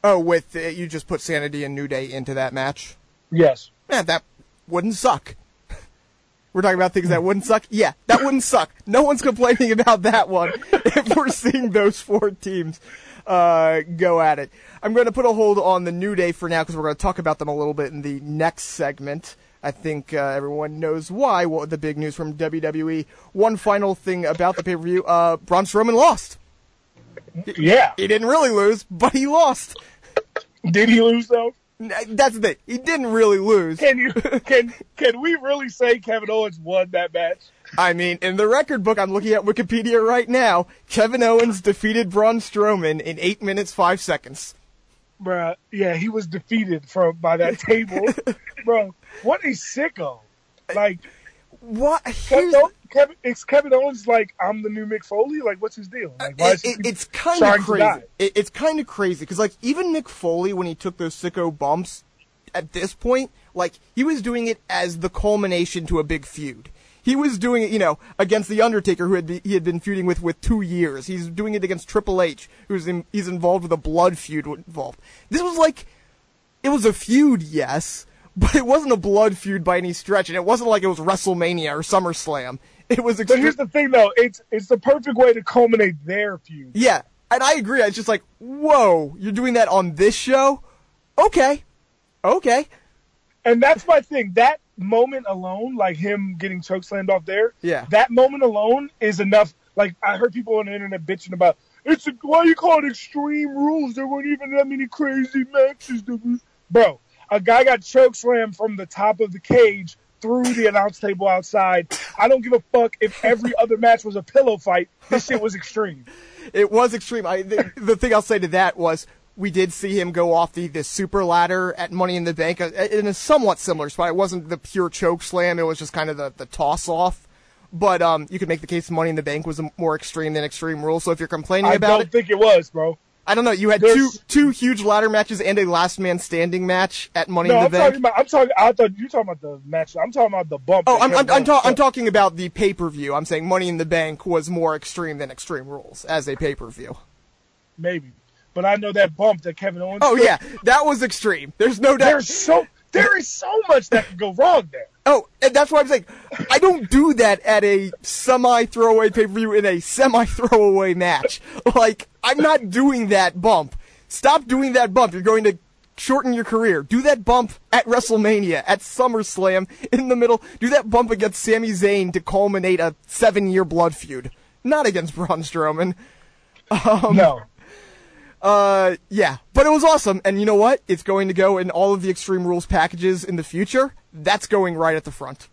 Oh, with uh, you just put Sanity and New Day into that match. Yes. Eh, that wouldn't suck. We're talking about things that wouldn't suck. Yeah, that wouldn't suck. No one's complaining about that one. If we're seeing those four teams uh, go at it, I'm going to put a hold on the New Day for now because we're going to talk about them a little bit in the next segment. I think uh, everyone knows why. What the big news from WWE? One final thing about the pay per view: uh, Braun Strowman lost. Yeah. He didn't really lose, but he lost. Did he lose though? That's the thing. He didn't really lose. Can you can can we really say Kevin Owens won that match? I mean, in the record book, I'm looking at Wikipedia right now. Kevin Owens defeated Braun Strowman in eight minutes five seconds. Bruh, yeah, he was defeated from by that table. Bro, what a sicko. Like What? Kevin, Kevin, it's Kevin Owens like I'm the new Mick Foley. Like, what's his deal? Like, why it, is he it, it's kind of crazy. It, it's kind of crazy because, like, even Mick Foley, when he took those sicko bumps, at this point, like, he was doing it as the culmination to a big feud. He was doing it, you know, against the Undertaker, who had be, he had been feuding with with two years. He's doing it against Triple H, who's in, he's involved with a blood feud involved. This was like it was a feud, yes, but it wasn't a blood feud by any stretch, and it wasn't like it was WrestleMania or SummerSlam. It was. But Extre- here's the thing, though. It's it's the perfect way to culminate their feud. yeah, and I agree. It's just like, whoa, you're doing that on this show? Okay, okay, And that's my thing. That moment alone, like him getting chokeslammed off there, Yeah. that moment alone is enough. Like I heard people on the internet bitching about it's a, why you call it extreme rules? There weren't even that many crazy matches. that we-" Bro, a guy got chokeslammed from the top of the cage through the announce table outside. I don't give a fuck if every other match was a pillow fight. This shit was extreme. it was extreme. I the, the thing I'll say to that was. We did see him go off the, the super ladder at Money in the Bank uh, in a somewhat similar spot. It wasn't the pure choke slam; it was just kind of the, the toss off. But um, you could make the case Money in the Bank was more extreme than Extreme Rules. So if you're complaining I about it, I don't think it was, bro. I don't know. You had two There's- two huge ladder matches and a last man standing match at Money No, in I'm the talking Bank. about. I'm talking. I thought you were talking about the match. I'm talking about the bump. Oh, I'm I'm, I'm, ta- I'm talking about the pay per view. I'm saying Money in the Bank was more extreme than Extreme Rules as a pay per view. maybe, but I know that bump that Kevin Owens. Oh took, yeah, that was extreme. There's no doubt. There's so there is so much that could go wrong there. Oh, and that's why I'm saying I don't do that at a semi throwaway pay per view in a semi throwaway match. Like I'm not doing that bump. Stop doing that bump. You're going to shorten your career. Do that bump at WrestleMania, at SummerSlam, in the middle. Do that bump against Sami Zayn to culminate a seven year blood feud. Not against Braun Strowman. Um, no, Uh, yeah, but it was awesome, and you know what? It's going to go in all of the Extreme Rules packages in the future. That's going right at the front.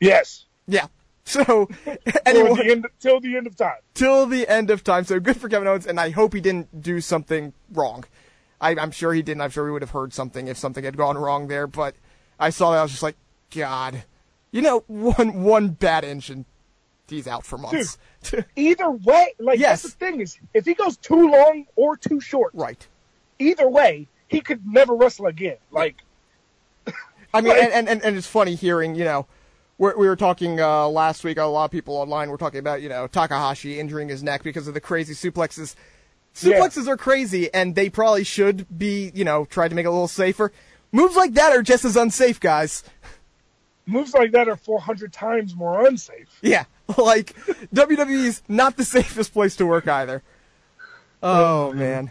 yes, Yeah. So, till the end till the end of time. till the end of time. So good for Kevin Owens, and I hope he didn't do something wrong. I, I'm sure he didn't. I'm sure we would have heard something if something had gone wrong there. But I saw that, I was just like, God, you know, one one bad and he's out for months. Either way, like Yes. that's the thing is, if he goes too long or too short, right. either way, he could never wrestle again. Like, I mean, Right. and, and, and, it's funny hearing, you know, we're, we were talking uh, last week, a lot of people online were talking about, you know, Takahashi injuring his neck because of the crazy suplexes. Yeah. Suplexes are crazy, and they probably should be, you know, tried to make it a little safer. Moves like that are just as unsafe, guys. Moves like that are 400 times more unsafe. Yeah, like WWE's not the safest place to work either. Oh man.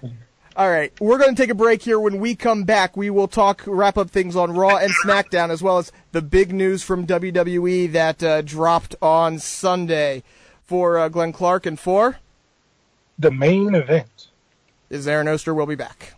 All right, we're going to take a break here. When we come back, we will talk, wrap up things on Raw and SmackDown, as well as the big news from WWE that uh, dropped on Sunday. For uh, Glenn Clark and for The main event. is Aaron Oster. We'll be back.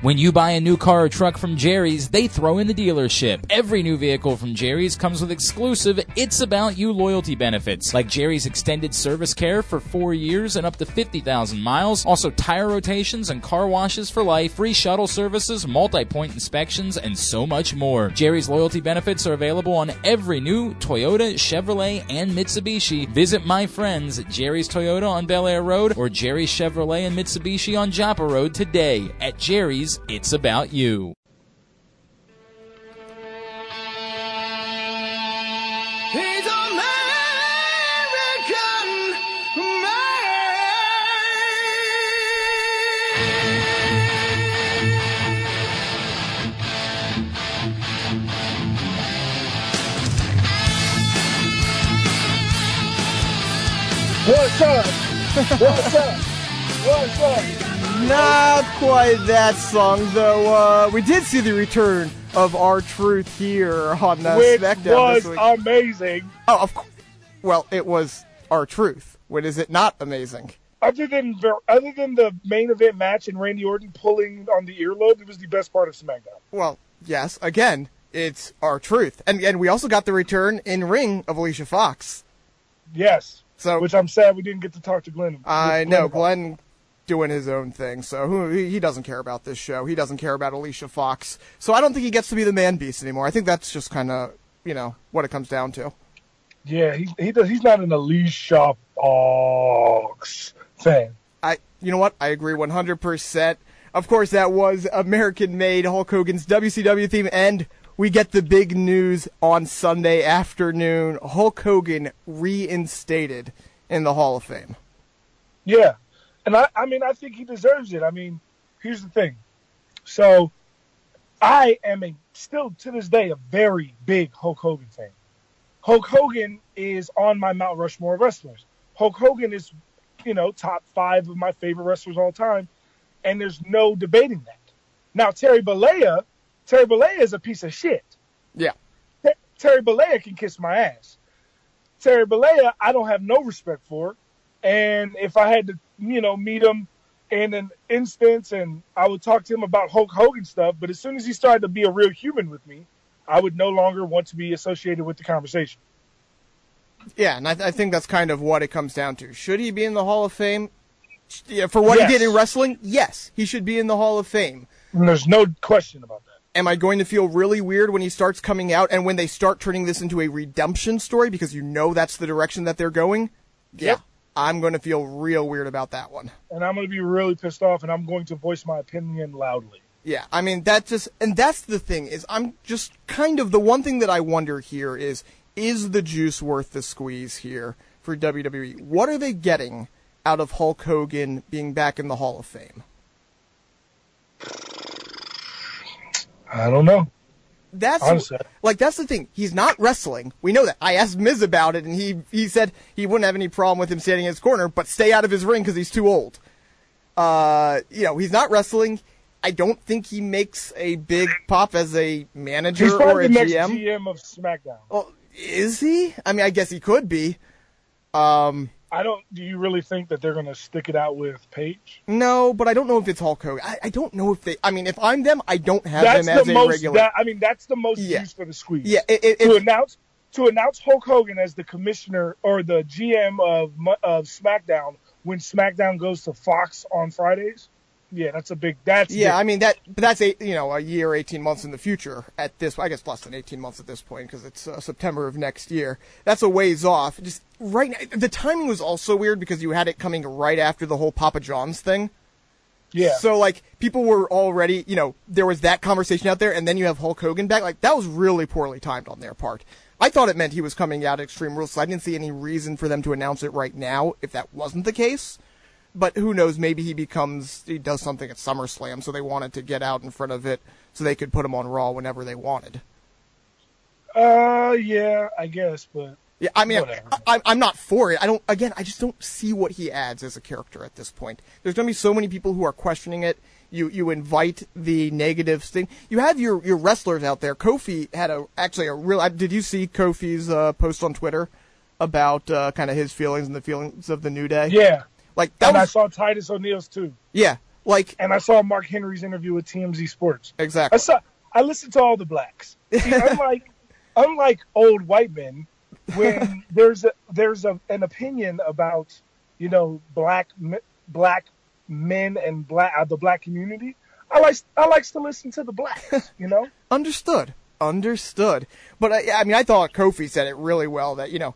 When you buy a new car or truck from Jerry's, they throw in the dealership. Every new vehicle from Jerry's comes with exclusive It's About You loyalty benefits, like Jerry's extended service care for four years and up to 50,000 miles, also tire rotations and car washes for life, free shuttle services, multi-point inspections, and so much more. Jerry's loyalty benefits are available on every new Toyota, Chevrolet, and Mitsubishi. Visit my friends at Jerry's Toyota on Bel Air Road or Jerry's Chevrolet and Mitsubishi on Joppa Road today. At Jerry's, it's about you. He's American What's up? What's up? What's up? Not quite that song, though. Uh, we did see the return of R-Truth here on uh, Which SmackDown was this week. amazing. oh, of course. Well, it was R-Truth. What is it not amazing? Other than other than the main event match and Randy Orton pulling on the earlobe, it was the best part of SmackDown. Well, yes. Again, it's R-Truth, and and we also got the return in ring of Alicia Fox. Yes. So Which I'm sad we didn't get to talk to Glenn. I Glenn know. Glenn doing his own thing, so who, he doesn't care about this show. He doesn't care about Alicia Fox. So I don't think he gets to be the man beast anymore. I think that's just kind of you know what it comes down to. Yeah, he he does. He's not an Alicia Fox fan. I you know what? I agree 100%. Of course that was American made Hulk Hogan's WCW theme and we get the big news on Sunday afternoon. Hulk Hogan reinstated in the Hall of Fame. Yeah, and I, I mean, I think he deserves it. I mean, here's the thing. So, I am a still to this day a very big Hulk Hogan fan. Hulk Hogan is on my Mount Rushmore of wrestlers. Hulk Hogan is, you know, top five of my favorite wrestlers all time, and there's no debating that. Now, Terry Bollea, Terry Bollea is a piece of shit. Yeah. Ter- Terry Bollea can kiss my ass. Terry Bollea, I don't have no respect for. And if I had to, you know, meet him in an instance and I would talk to him about Hulk Hogan stuff, but as soon as he started to be a real human with me, I would no longer want to be associated with the conversation. Yeah, and I, I think that's kind of what it comes down to. Should he be in the Hall of Fame? Yeah, for what Yes. he did in wrestling, yes, he should be in the Hall of Fame. And there's no question about that. Am I going to feel really weird when he starts coming out and when they start turning this into a redemption story because you know that's the direction that they're going? Yeah. Yep. I'm going to feel real weird about that one. And I'm going to be really pissed off and I'm going to voice my opinion loudly. Yeah, I mean that just and that's the thing is I'm just kind of the one thing that I wonder here is is the juice worth the squeeze here for WWE? What are they getting out of Hulk Hogan being back in the Hall of Fame? I don't know. That's Honestly. like that's the thing. He's not wrestling. We know that. I asked Miz about it, and he he said he wouldn't have any problem with him standing in his corner, but stay out of his ring because he's too old. Uh, you know, he's not wrestling. I don't think he makes a big pop as a manager He's or a the next GM. GM of SmackDown. Well, is he? I mean, I guess he could be. Um, I don't. Do you really think that they're going to stick it out with Paige? no, but I don't know if it's Hulk Hogan. I, I don't know if they. I mean, if I'm them, I don't have That's them as the a most. regular. That, I mean, that's the most Yeah. use for the squeeze. yeah, it, it, to if- announce to announce Hulk Hogan as the commissioner or the GM of of SmackDown when SmackDown goes to Fox on Fridays. Yeah, that's a big. That's Yeah, I mean that. But that's a you know a year, eighteen months in the future. At this, I guess less than eighteen months at this point because it's uh, September of next year. That's a ways off. Just right now, the timing was also weird because you had it coming right after the whole Papa John's thing. yeah. So like people were already, you know, there was that conversation out there, and then you have Hulk Hogan back. Like that was really poorly timed on their part. I thought it meant he was coming out at Extreme Rules, so I didn't see any reason for them to announce it right now if that wasn't the case. But who knows? Maybe he becomes he does something at SummerSlam, so they wanted to get out in front of it so they could put him on Raw whenever they wanted. uh, yeah, I guess, but Yeah, I mean, Whatever. I, I, I'm not for it. I don't. Again, I just don't see what he adds as a character at this point. There's going to be so many people who are questioning it. You you invite the negative thing. You have your your wrestlers out there. Kofi had a actually a real. Did you see Kofi's uh, post on Twitter about uh, kind of his feelings and the feelings of the New Day? Yeah. Like that And I saw Titus O'Neil's too. yeah, like And I saw Mark Henry's interview with TMZ Sports. exactly. I saw. I listened to all the blacks. See, unlike unlike old white men, when there's a, there's a, an opinion about you know black black men and black uh, the black community, I like I likes to listen to the blacks. You know. Understood. Understood. But I, I mean, I thought Kofi said it really well. That you know,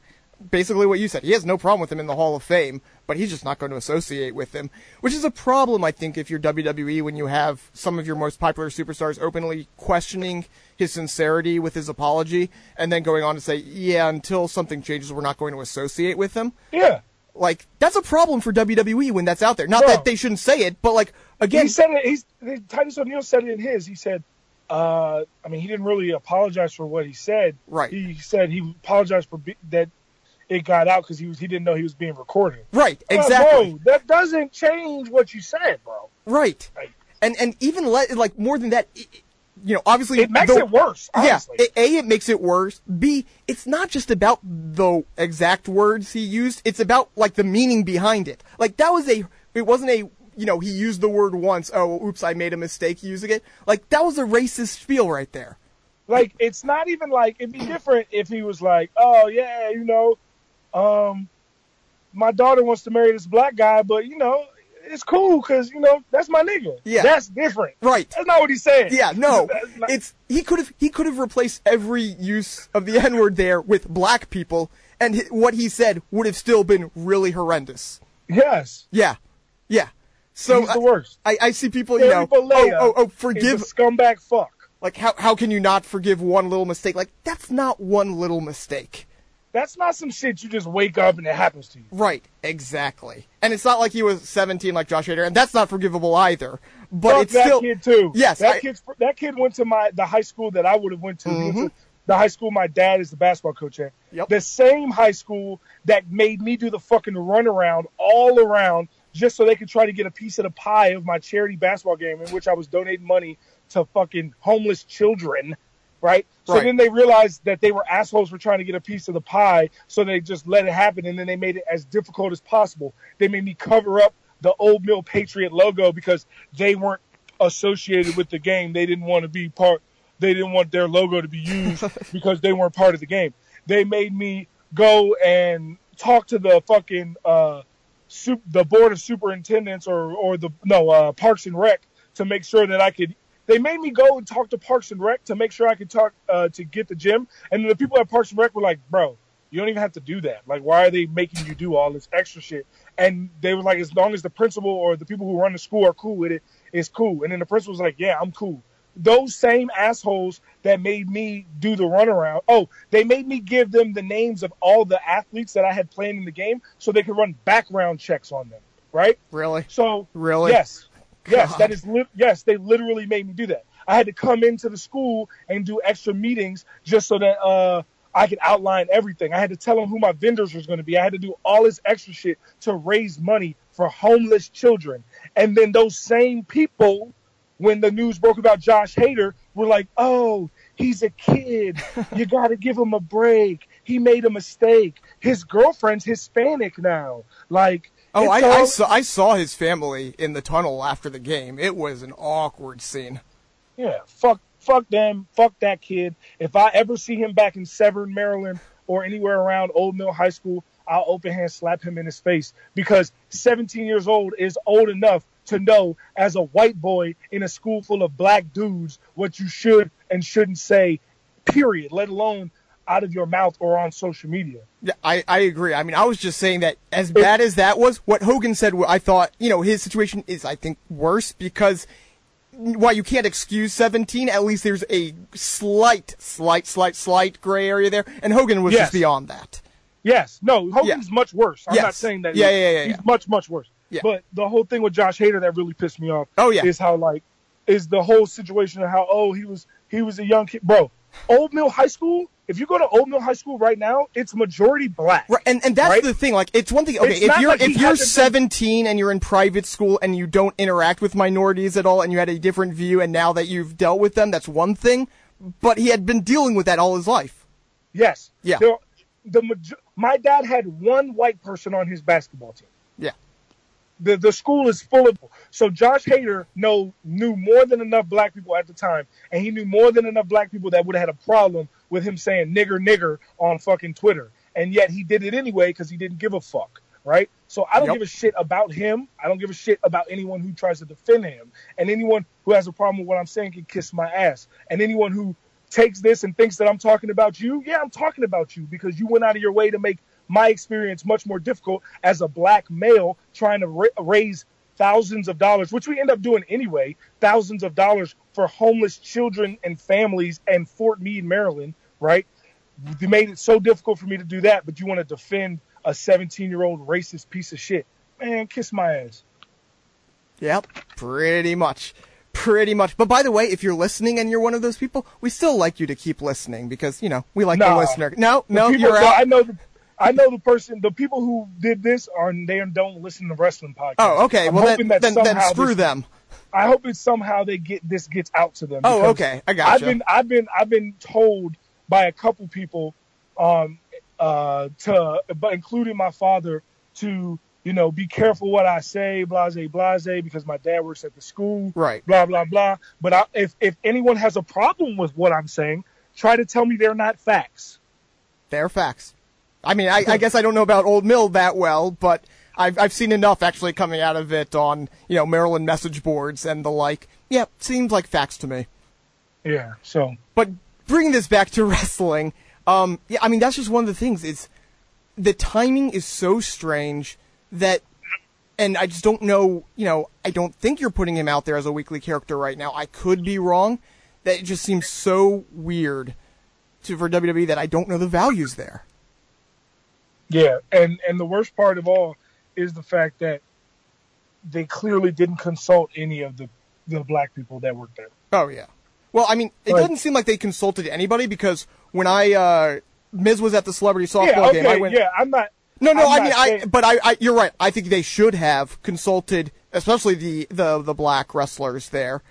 basically what you said. He has no problem with him in the Hall of Fame, but he's just not going to associate with him, which is a problem, I think, if you're WWE when you have some of your most popular superstars openly questioning his sincerity with his apology, and then going on to say, "Yeah, until something changes, we're not going to associate with him." Yeah. Like that's a problem for WWE when that's out there. Not Bro. that they shouldn't say it, but like again, he said it. He's Titus O'Neil said it in his. He said, uh, I mean, he didn't really apologize for what he said. Right. He said he apologized for be- that it got out because he was he didn't know he was being recorded. right, exactly. bro, that doesn't change what you said, bro. Right. Right. And and even let like more than that, i- i- you know, obviously It makes the- it worse. Honestly. Yeah. A, it makes it worse. B, it's not just about the exact words he used. It's about like the meaning behind it. Like that was a. It wasn't a. You know, he used the word once. Oh, oops, I made a mistake using it. Like that was a racist spiel right there. like it's not even like it'd be different if he was like, oh yeah, you know, um, my daughter wants to marry this black guy, but you know, it's cool because you know that's my nigga. Yeah. that's different. Right. That's not what he said. Yeah, no. Not- It's he could have he could have replaced every use of the N word there with black people, and what he said would have still been really horrendous. yes. Yeah, yeah. So He's the worst. I, I see people, you know, oh, oh, oh, forgive. scumbag fuck. Like, how how can you not forgive one little mistake? Like, that's not one little mistake. That's not some shit you just wake up and it happens to you. Right, exactly. And it's not like he was 17 like Josh Hader, and that's not forgivable either. But Fuck it's that still kid too. Yes, that I- kid. That kid went to my the high school that I would have went to. Mm-hmm. The high school my dad is the basketball coach at. Yep. The same high school that made me do the fucking runaround all around just so they could try to get a piece of the pie of my charity basketball game in which I was donating money to fucking homeless children. Right? So Right. then they realized that they were assholes for trying to get a piece of the pie, so they just let it happen, and then they made it as difficult as possible. They made me cover up the Old Mill Patriot logo because they weren't associated with the game. They didn't want to be part. They didn't want their logo to be used because they weren't part of the game. They made me go and talk to the fucking uh, sup- the board of superintendents or or the no uh, Parks and Rec to make sure that I could. They made me go and talk to Parks and Rec to make sure I could talk uh, to get the gym. And the people at Parks and Rec were like, "Bro, you don't even have to do that. Like, why are they making you do all this extra shit?" And they were like, "As long as the principal or the people who run the school are cool with it, it's cool." And then the principal was like, "Yeah, I'm cool." Those same assholes that made me do the runaround. Oh, they made me give them the names of all the athletes that I had playing in the game so they could run background checks on them. Right? really. So Really? yes, yes, that is li- yes. They literally made me do that. I had to come into the school and do extra meetings just so that uh, I could outline everything. I had to tell them who my vendors was going to be. I had to do all this extra shit to raise money for homeless children. And then those same people, when the news broke about Josh Hader, were like, "Oh, he's a kid. You got to give him a break. He made a mistake. His girlfriend's Hispanic now. Like." Oh, I, I saw I saw his family in the tunnel after the game. It was an awkward scene. Yeah, fuck, fuck them, fuck that kid. If I ever see him back in Severn, Maryland, or anywhere around Old Mill High School, I'll open hand slap him in his face because 17 years old is old enough to know, as a white boy in a school full of black dudes, what you should and shouldn't say. Period. Let alone out of your mouth or on social media. Yeah, I, I agree. I mean, I was just saying that as bad as that was, what Hogan said, I thought, you know, his situation is, I think, worse because while you can't excuse 17, at least there's a slight, slight, slight, slight gray area there. And Hogan was Yes. just beyond that. Yes, no, Hogan's much worse. I'm Yes. not saying that. Yeah, yeah, yeah, He's yeah. much, much worse. Yeah. But the whole thing with Josh Hader that really pissed me off. Oh, yeah. is how like is the whole situation of how oh he was he was a young kid, bro. Old Mill High School if you go to Old Mill High School right now, it's majority black. Right, and and that's Right? the thing. Like, it's one thing. Okay, It's if you're like if you're 17 and you're in private school and you don't interact with minorities at all, and you had a different view, and now that you've dealt with them, that's one thing. But he had been dealing with that all his life. Yes. Yeah. The my dad had one white person on his basketball team. Yeah. The the school is full of so Josh Hader know knew more than enough black people at the time, and he knew more than enough black people that would have had a problem with him saying nigger nigger on fucking Twitter, and yet he did it anyway because he didn't give a fuck, right? So I don't Yep. give a shit about him. I don't give a shit about anyone who tries to defend him, and anyone who has a problem with what I'm saying can kiss my ass, and anyone who takes this and thinks that I'm talking about you, yeah, I'm talking about you because you went out of your way to make my experience much more difficult as a black male trying to ra- raise thousands of dollars, which we end up doing anyway, thousands of dollars for homeless children and families in Fort Meade, Maryland, right? You made it so difficult for me to do that, but you want to defend a 17 year old racist piece of shit. Man, kiss my ass. Yep, pretty much. Pretty much. But by the way, if you're listening and you're one of those people, we still like you to keep listening because, you know, we like the listener. No, The no, people- you're out. I know the, I know the person, the people who did this are they don't listen to wrestling podcasts. Oh, okay. I'm well, then, that then, then screw this- them. I hope it somehow they get this gets out to them. Oh, okay. I gotcha. I've been I've been I've been told by a couple people, um, uh, to but including my father to you know be careful what I say, blase blase, because my dad works at the school, Right. Blah blah blah. But I, if if anyone has a problem with what I'm saying, try to tell me they're not facts. They're facts. I mean, I, I guess I don't know about Old Mill that well, but I've I've seen enough actually coming out of it on you know Maryland message boards and the like. Yeah, seems like facts to me. Yeah. So But bringing this back to wrestling, um, yeah, I mean that's just one of the things. Is the timing is so strange that, and I just don't know. You know, I don't think you're putting him out there as a weekly character right now. I could be wrong. That it just seems so weird to for WWE that I don't know the values there. Yeah, and and the worst part of all is the fact that they clearly didn't consult any of the the black people that worked there. Oh yeah. Well, I mean, it doesn't seem like they consulted anybody because when I uh Miz was at the celebrity softball Yeah, okay, game, I went. yeah, I'm not. No, no, I'm I mean, I. saying- But I, I, you're right. I think they should have consulted, especially the the the black wrestlers there.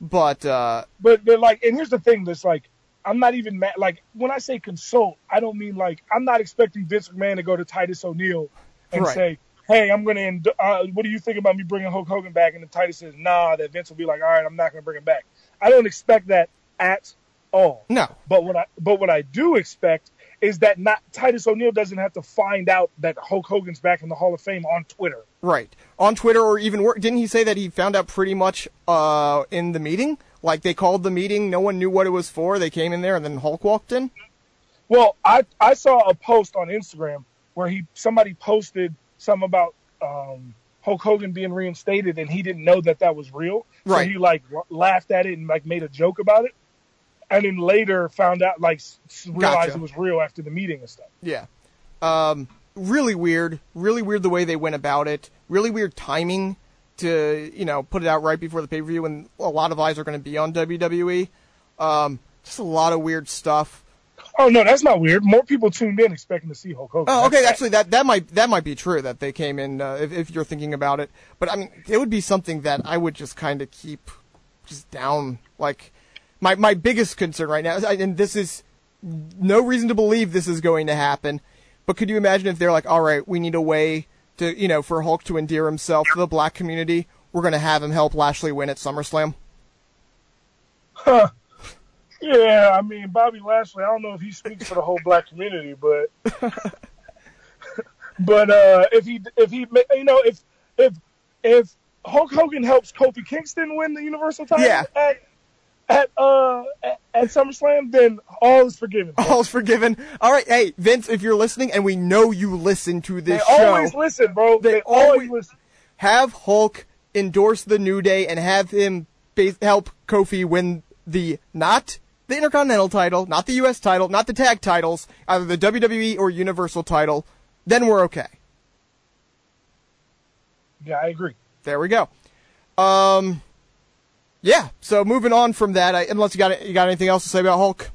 But uh But they're like, and here's the thing: that's like, I'm not even mad. Like when I say consult, I don't mean like I'm not expecting Vince McMahon to go to Titus O'Neil and Right. say, "Hey, I'm gonna. End- uh, what do you think about me bringing Hulk Hogan back?" And then Titus says, "Nah." That Vince will be like, "All right, I'm not gonna bring him back." I don't expect that at all. no, But what I but what I do expect is that not Titus O'Neil doesn't have to find out that Hulk Hogan's back in the Hall of Fame on Twitter. right on Twitter or even work. Didn't he say that he found out pretty much uh in the meeting? Like they called the meeting, no one knew what it was for. They came in there, and then Hulk walked in. Well, I I saw a post on Instagram where he somebody posted something about um, Hulk Hogan being reinstated, and he didn't know that that was real. Right. So he like laughed at it and like made a joke about it, and then later found out like realized Gotcha. it was real after the meeting and stuff. Yeah. Um, really weird. Really weird the way they went about it. Really weird timing to, you know, put it out right before the pay per view when a lot of eyes are going to be on WWE. Um, just a lot of weird stuff. Oh no, that's not weird. More people tuned in expecting to see Hulk Hogan. Oh, okay. Actually, that that might that might be true that they came in uh, if if you're thinking about it. But I mean, it would be something that I would just kind of keep just down. Like my my biggest concern right now, is, and this is no reason to believe this is going to happen. But could you imagine if they're like, all right, we need a way to you know for Hulk to endear himself to the black community. We're going to have him help Lashley win at SummerSlam. Yeah, I mean Bobby Lashley. I don't know if he speaks for the whole black community, but but uh, if he if he you know if if if Hulk Hogan helps Kofi Kingston win the Universal title Yeah. at at uh at, at SummerSlam, then all is forgiven. All is forgiven. All right, hey Vince, if you're listening, and we know you listen to They this show. always listen, bro. They They, always, always- listen. have Hulk endorse the New Day and have him help Kofi win the not the Intercontinental title, not the U.S. title, not the tag titles, either the WWE or Universal title, then we're okay. Yeah, I agree. There we go. Um, yeah. So moving on from that, I, unless you got you got anything else to say about Hulk?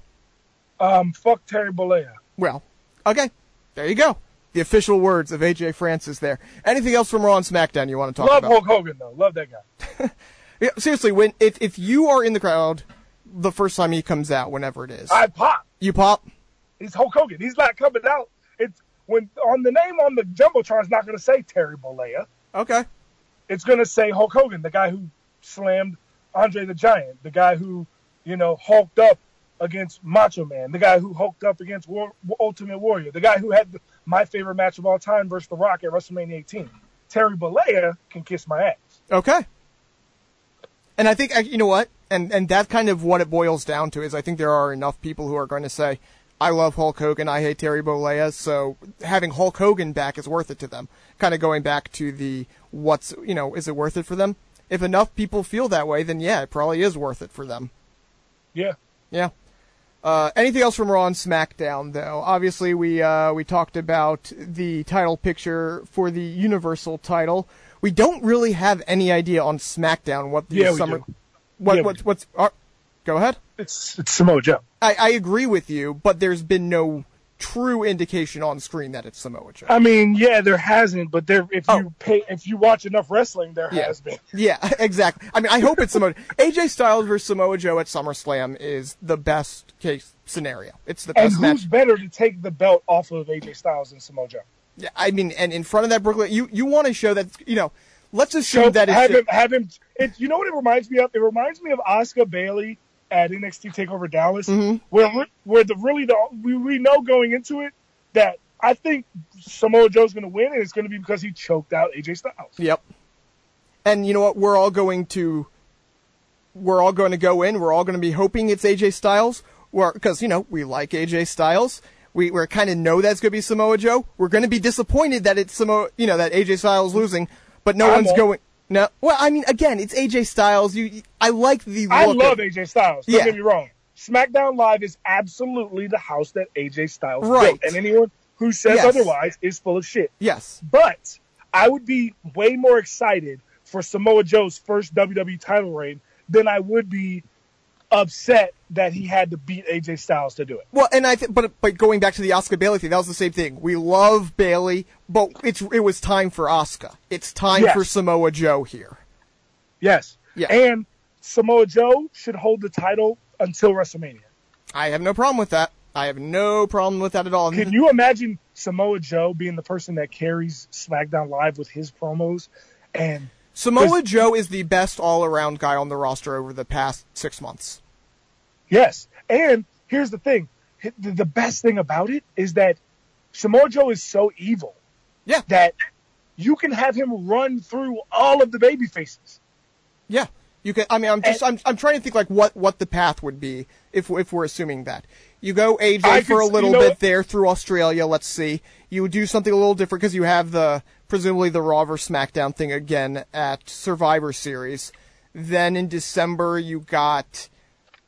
Um, fuck Terry Bollea. Well, okay, there you go. The official words of AJ Francis there. Anything else from Raw and SmackDown you want to talk Love about? Love Hulk Hogan though. Love that guy. Yeah, seriously, when if if you are in the crowd the first time he comes out, whenever it is, I pop. you pop. He's Hulk Hogan. He's not coming out. It's when on the name on the jumbotron is not going to say Terry Bollea. Okay. It's going to say Hulk Hogan, the guy who slammed Andre the Giant, the guy who you know hulked up against Macho Man, the guy who hulked up against War, Ultimate Warrior, the guy who had the, my favorite match of all time versus The Rock at WrestleMania 18. Terry Bollea can kiss my ass. Okay. And I think you know what, and and that's kind of what it boils down to is I think there are enough people who are going to say, I love Hulk Hogan, I hate Terry Bollea, so having Hulk Hogan back is worth it to them. Kind of going back to the what's you know is it worth it for them? If enough people feel that way, then yeah, it probably is worth it for them. Yeah. Yeah. Uh, anything else from Raw and SmackDown, though? Obviously, we uh, we talked about the title picture for the Universal title. We don't really have any idea on SmackDown what the Yeah, summer. What Yeah, we what's what's? Uh, go ahead. It's it's Samoa Joe. I, I agree with you, but there's been no true indication on screen that it's Samoa Joe. I mean, yeah, there hasn't, but there if Oh. you pay if you watch enough wrestling, there Yeah. has been. Yeah, exactly. I mean, I hope it's Samoa. AJ Styles versus Samoa Joe at SummerSlam is the best case scenario. It's the And best who's match. better to take the belt off of AJ Styles than Samoa Joe? Yeah, I mean, and in front of that Brooklyn, you you want to show that you know. Let's assume So that it's have him have him. It, you know what it reminds me of? It reminds me of Asuka Bayley at NXT Takeover Dallas, Mm-hmm. where where the really the we, we know going into it that I think Samoa Joe's going to win, and it's going to be because he choked out AJ Styles. Yep. And you know what? We're all going to we're all going to go in. We're all going to be hoping it's AJ Styles, because you know we like AJ Styles. We we kind of know that's going to be Samoa Joe. We're going to be disappointed that it's Samoa, you know, that AJ Styles losing, but no I one's going. No, well, I mean, again, it's AJ Styles. You, I like the. I love of- AJ Styles. Don't Yeah. get me wrong. SmackDown Live is absolutely the house that AJ Styles Right. built, and anyone who says Yes. otherwise is full of shit. Yes. But I would be way more excited for Samoa Joe's first WWE title reign than I would be upset that he had to beat AJ Styles to do it. Well, and I think, but but going back to the Asuka Bayley thing, that was the same thing. We love Bayley, but it's it was time for Asuka. It's time Yes. for Samoa Joe here. Yes. Yeah. And Samoa Joe should hold the title until WrestleMania. I have no problem with that. I have no problem with that at all. Can you imagine Samoa Joe being the person that carries SmackDown Live with his promos and Samoa Joe is the best all-around guy on the roster over the past six months. Yes. And here's the thing. The the best thing about it is that Samoa Joe is so evil Yeah, that you can have him run through all of the baby faces. yeah. You can. I mean, I'm just. I'm. I'm trying to think like what what the path would be if if we're assuming that you go AJ I for could a little you know bit there through Australia. Let's see. You do something a little different because you have the presumably the Raw vs SmackDown thing again at Survivor Series. Then in December you got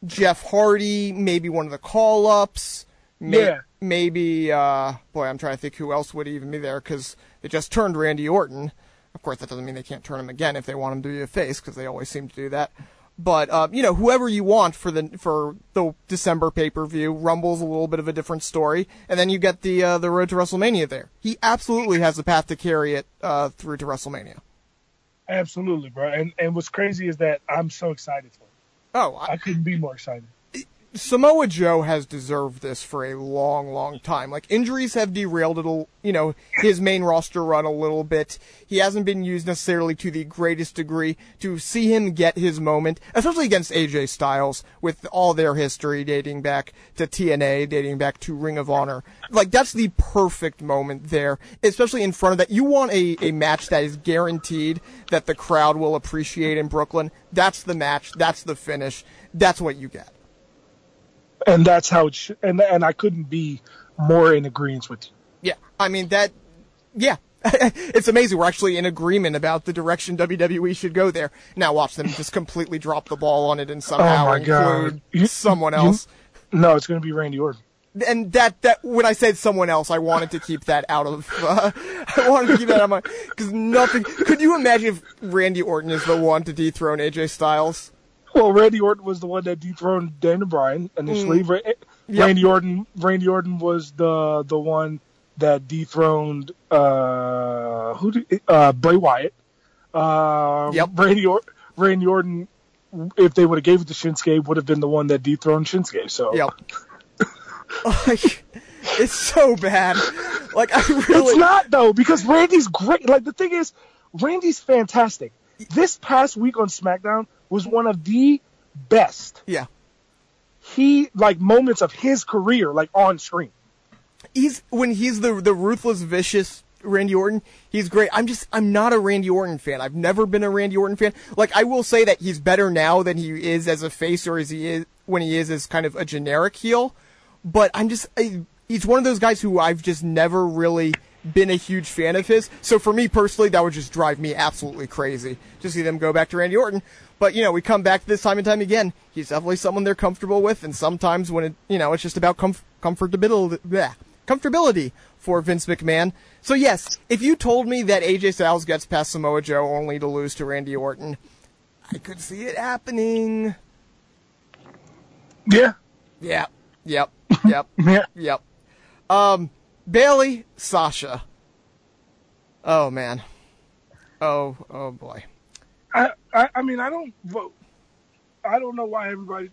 Jeff Hardy, maybe one of the call ups. May- Yeah. Maybe, uh, boy, I'm trying to think who else would even be there because they just turned Randy Orton. Of course, that doesn't mean they can't turn him again if they want him to be a face because they always seem to do that. But uh, you know, whoever you want for the for the December pay per view, Rumble's a little bit of a different story, and then you get the uh, the road to WrestleMania there. He absolutely has the path to carry it uh, through to WrestleMania. Absolutely, bro. And and what's crazy is that I'm so excited for it. Oh, I, I couldn't be more excited. Samoa Joe has deserved this for a long, long time. Like injuries have derailed it, you know, his main roster run a little bit. He hasn't been used necessarily to the greatest degree. To see him get his moment, especially against AJ Styles, with all their history dating back to TNA, dating back to Ring of Honor, like that's the perfect moment there. Especially in front of that, you want a a match that is guaranteed that the crowd will appreciate in Brooklyn. That's the match. That's the finish. That's what you get. And that's how it should. And and I couldn't be more in agreement with you. Yeah, I mean that. Yeah, it's amazing. We're actually in agreement about the direction WWE should go there. Now watch them just completely drop the ball on it and somehow Oh include You- someone you- else. No, it's going to be Randy Orton. and that that when I said someone else, I wanted to keep that out of. Uh, I wanted to keep that out of my because nothing. Could you imagine if Randy Orton is the one to dethrone AJ Styles? Well, Randy Orton was the one that dethroned Daniel Bryan initially. Mm. Ra- Yep. Randy Orton. Randy Orton was the the one that dethroned uh, who did, uh, Bray Wyatt. Uh, Yep. Randy or- Randy Orton, if they would have gave it to Shinsuke, would have been the one that dethroned Shinsuke. So Yep. like, it's so bad. Like I really. It's not though because Randy's great. Like the thing is, Randy's fantastic. This past week on SmackDown was one of the best Yeah. he like moments of his career, like on screen. he's when he's the the ruthless, vicious Randy Orton. He's great. I'm just I'm not a Randy Orton fan. I've never been a Randy Orton fan. Like I will say that he's better now than he is as a face or as he is when he is as kind of a generic heel. But I'm just I, he's one of those guys who I've just never really been a huge fan of his. So for me personally, that would just drive me absolutely crazy to see them go back to Randy Orton. But you know, we come back to this time and time again. He's definitely someone they're comfortable with, and sometimes when it, you know, it's just about comf- comfortability, bleh, comfortability for Vince McMahon. So yes, if you told me that AJ Styles gets past Samoa Joe only to lose to Randy Orton, I could see it happening. Yeah, Yeah. Yep. Yep. yeah. Yep. Um, Bayley, Sasha. Oh man. Oh, oh boy. I, I, I mean, I don't vote. I don't know why everybody.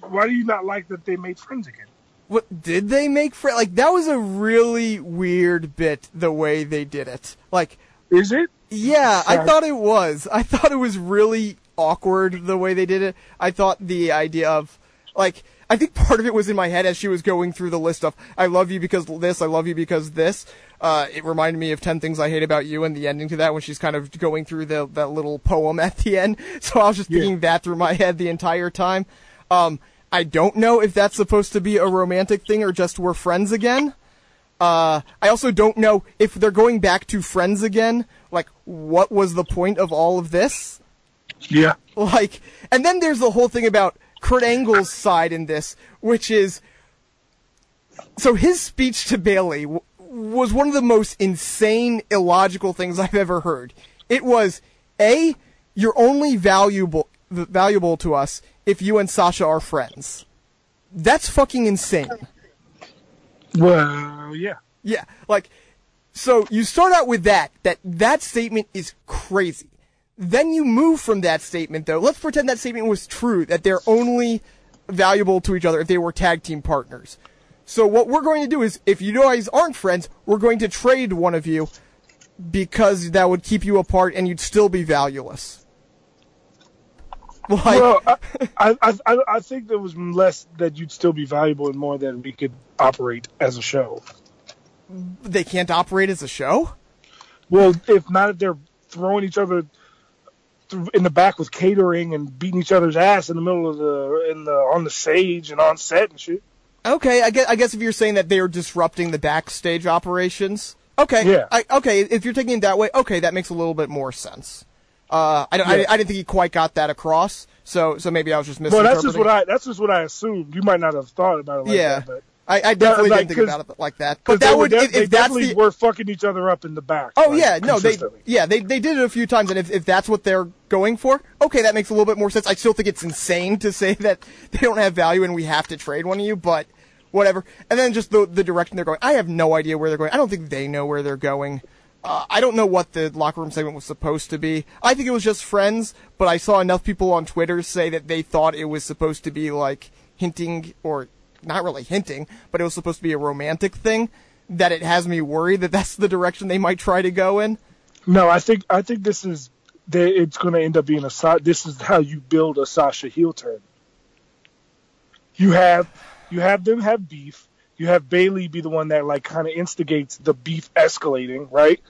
Why do you not like that they made friends again? What did they make friends? Like that was a really weird bit the way they did it. Like, Is it? yeah, I thought it was. I thought it was really awkward the way they did it. I thought the idea of like I think part of it was in my head as she was going through the list of I love you because this, I love you because this. Uh, it reminded me of 10 things I hate about you and the ending to that when she's kind of going through the that little poem at the end. So I was just Yeah. thinking that through my head the entire time. Um, I don't know if that's supposed to be a romantic thing or just we're friends again. Uh, I also don't know if they're going back to friends again. Like, what was the point of all of this? Yeah. Like, and then there's the whole thing about Kurt Angle's side in this, which is, so his speech to Bayley w- was one of the most insane, illogical things I've ever heard. It was, A, you're only valuable, valuable to us if you and Sasha are friends. That's fucking insane. Well, yeah. Yeah, like so you start out with that that that statement is crazy. Then you move from that statement though. Let's pretend that statement was true that they're only valuable to each other if they were tag team partners. So what we're going to do is if you guys aren't friends, we're going to trade one of you because that would keep you apart and you'd still be valueless. Like Well, I, I, I, I- think there was less that you'd still be valuable and more that we could operate as a show. they can't operate as a show? Well, if not, if they're throwing each other th- in the back with catering and beating each other's ass in the middle of the in the on the stage and on set and shit. Okay, I guess, I guess if you're saying that they are disrupting the backstage operations, okay, Yeah. I, okay, if you're taking it that way, okay, that makes a little bit more sense. Uh, I, don't- I, I didn't think he quite got that across, so so maybe I was just missing. Well, that's just what I that's just what I assumed. You might not have thought about it like yeah, that, but I, I definitely like, didn't think about it like that. because But that would, def- if, if that's definitely the, were fucking each other up in the back. Oh like, yeah, no, they yeah they they did it a few times, and if if that's what they're going for, okay, that makes a little bit more sense. I still think it's insane to say that they don't have value and we have to trade one of you, but whatever. And then just the the direction they're going, I have no idea where they're going. I don't think they know where they're going. Uh, I don't know what the locker room segment was supposed to be. I think it was just friends, but I saw enough people on Twitter say that they thought it was supposed to be like hinting or not really hinting, but it was supposed to be a romantic thing. That it has me worried that that's the direction they might try to go in. No, I think I think this is they, it's going to end up being a this is how you build a Sasha heel turn. You have you have them have beef. You have Bayley be the one that like kind of instigates the beef escalating, right?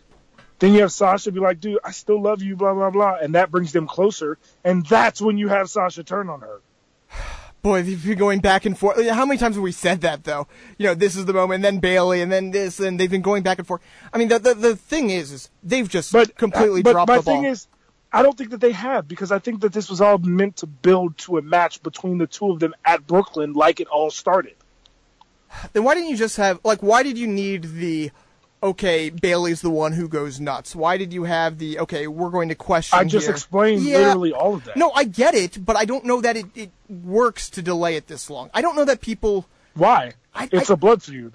Then you have Sasha be like, "Dude, I still love you," blah blah blah, and that brings them closer. And that's when you have Sasha turn on her. Boy, they've been going back and forth. How many times have we said that though? You know, this is the moment, and then Bayley, and then this, and they've been going back and forth. I mean, the the, the thing is, is they've just But uh, completely but dropped my the ball. thing is, I don't think that they have because I think that this was all meant to build to a match between the two of them at Brooklyn, like it all started. then why didn't you just have like? Why did you need the? Okay, Bayley's the one who goes nuts. Why did you have the? Okay, we're going to question. I just here. explained Yeah. literally all of that. No, I get it, but I don't know that it, it works to delay it this long. I don't know that people Why? I- it's I- a blood feud.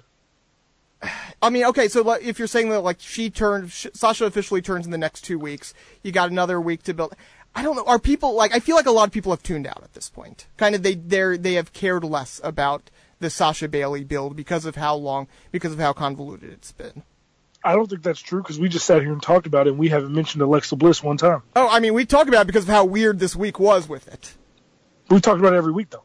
I mean, okay, so if you're saying that like she turned, Sasha officially turns in the next two weeks, you got another week to build. I don't know. Are people like? I feel like a lot of people have tuned out at this point. Kind of, they they they have cared less about the Sasha Bayley build because of how long, because of how convoluted it's been. I don't think that's true because we just sat here and talked about it, and we haven't mentioned Alexa Bliss one time. Oh, I mean, we talked about it because of how weird this week was with it. We talked about it every week, though.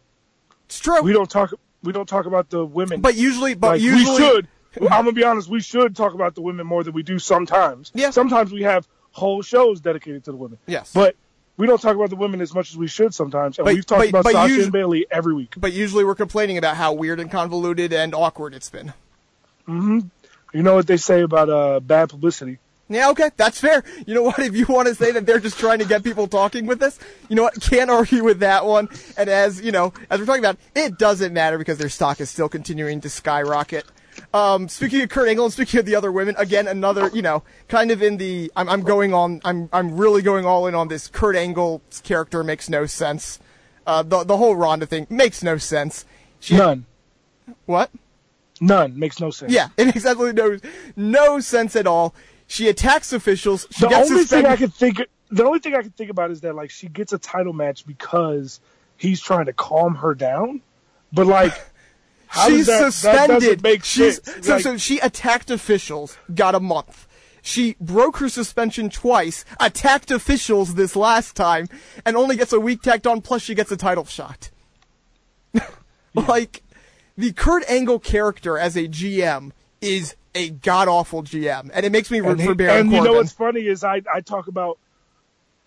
It's true. We don't talk. We don't talk about the women. but usually, but like, usually, we should. I'm gonna be honest. We should talk about the women more than we do sometimes. Yeah. Sometimes we have whole shows dedicated to the women. Yes. But we don't talk about the women as much as we should sometimes. And But- we've talked but- about but Sasha usu- and Bayley every week. But usually, we're complaining about how weird and convoluted and awkward it's been. Mm-hmm. You know what they say about uh, bad publicity? Yeah, okay, that's fair. You know what? If you want to say that they're just trying to get people talking with this, you know what? Can't argue with that one. And as you know, as we're talking about, it doesn't matter because their stock is still continuing to skyrocket. Um, speaking of Kurt Angle and speaking of the other women, again, another, you know, kind of in the, I'm, I'm going on, I'm, I'm really going all in on this. Kurt Angle's character makes no sense. Uh, the, the whole Ronda thing makes no sense. She, None. What? None. Makes no sense. Yeah, it makes absolutely no, no sense at all. She attacks officials. She The gets only thing. I could think. The only thing I can think about is that like she gets a title match because he's trying to calm her down, but like. how She's does that, That suspended. make She's sense. so Like, so she attacked officials, got a month. She broke her suspension twice, attacked officials this last time, and only gets a week tacked on. Plus, she gets a title shot. like the Kurt Angle character as a GM is a god awful GM, and it makes me root and, he- for Baron and you know what's funny is I I talk about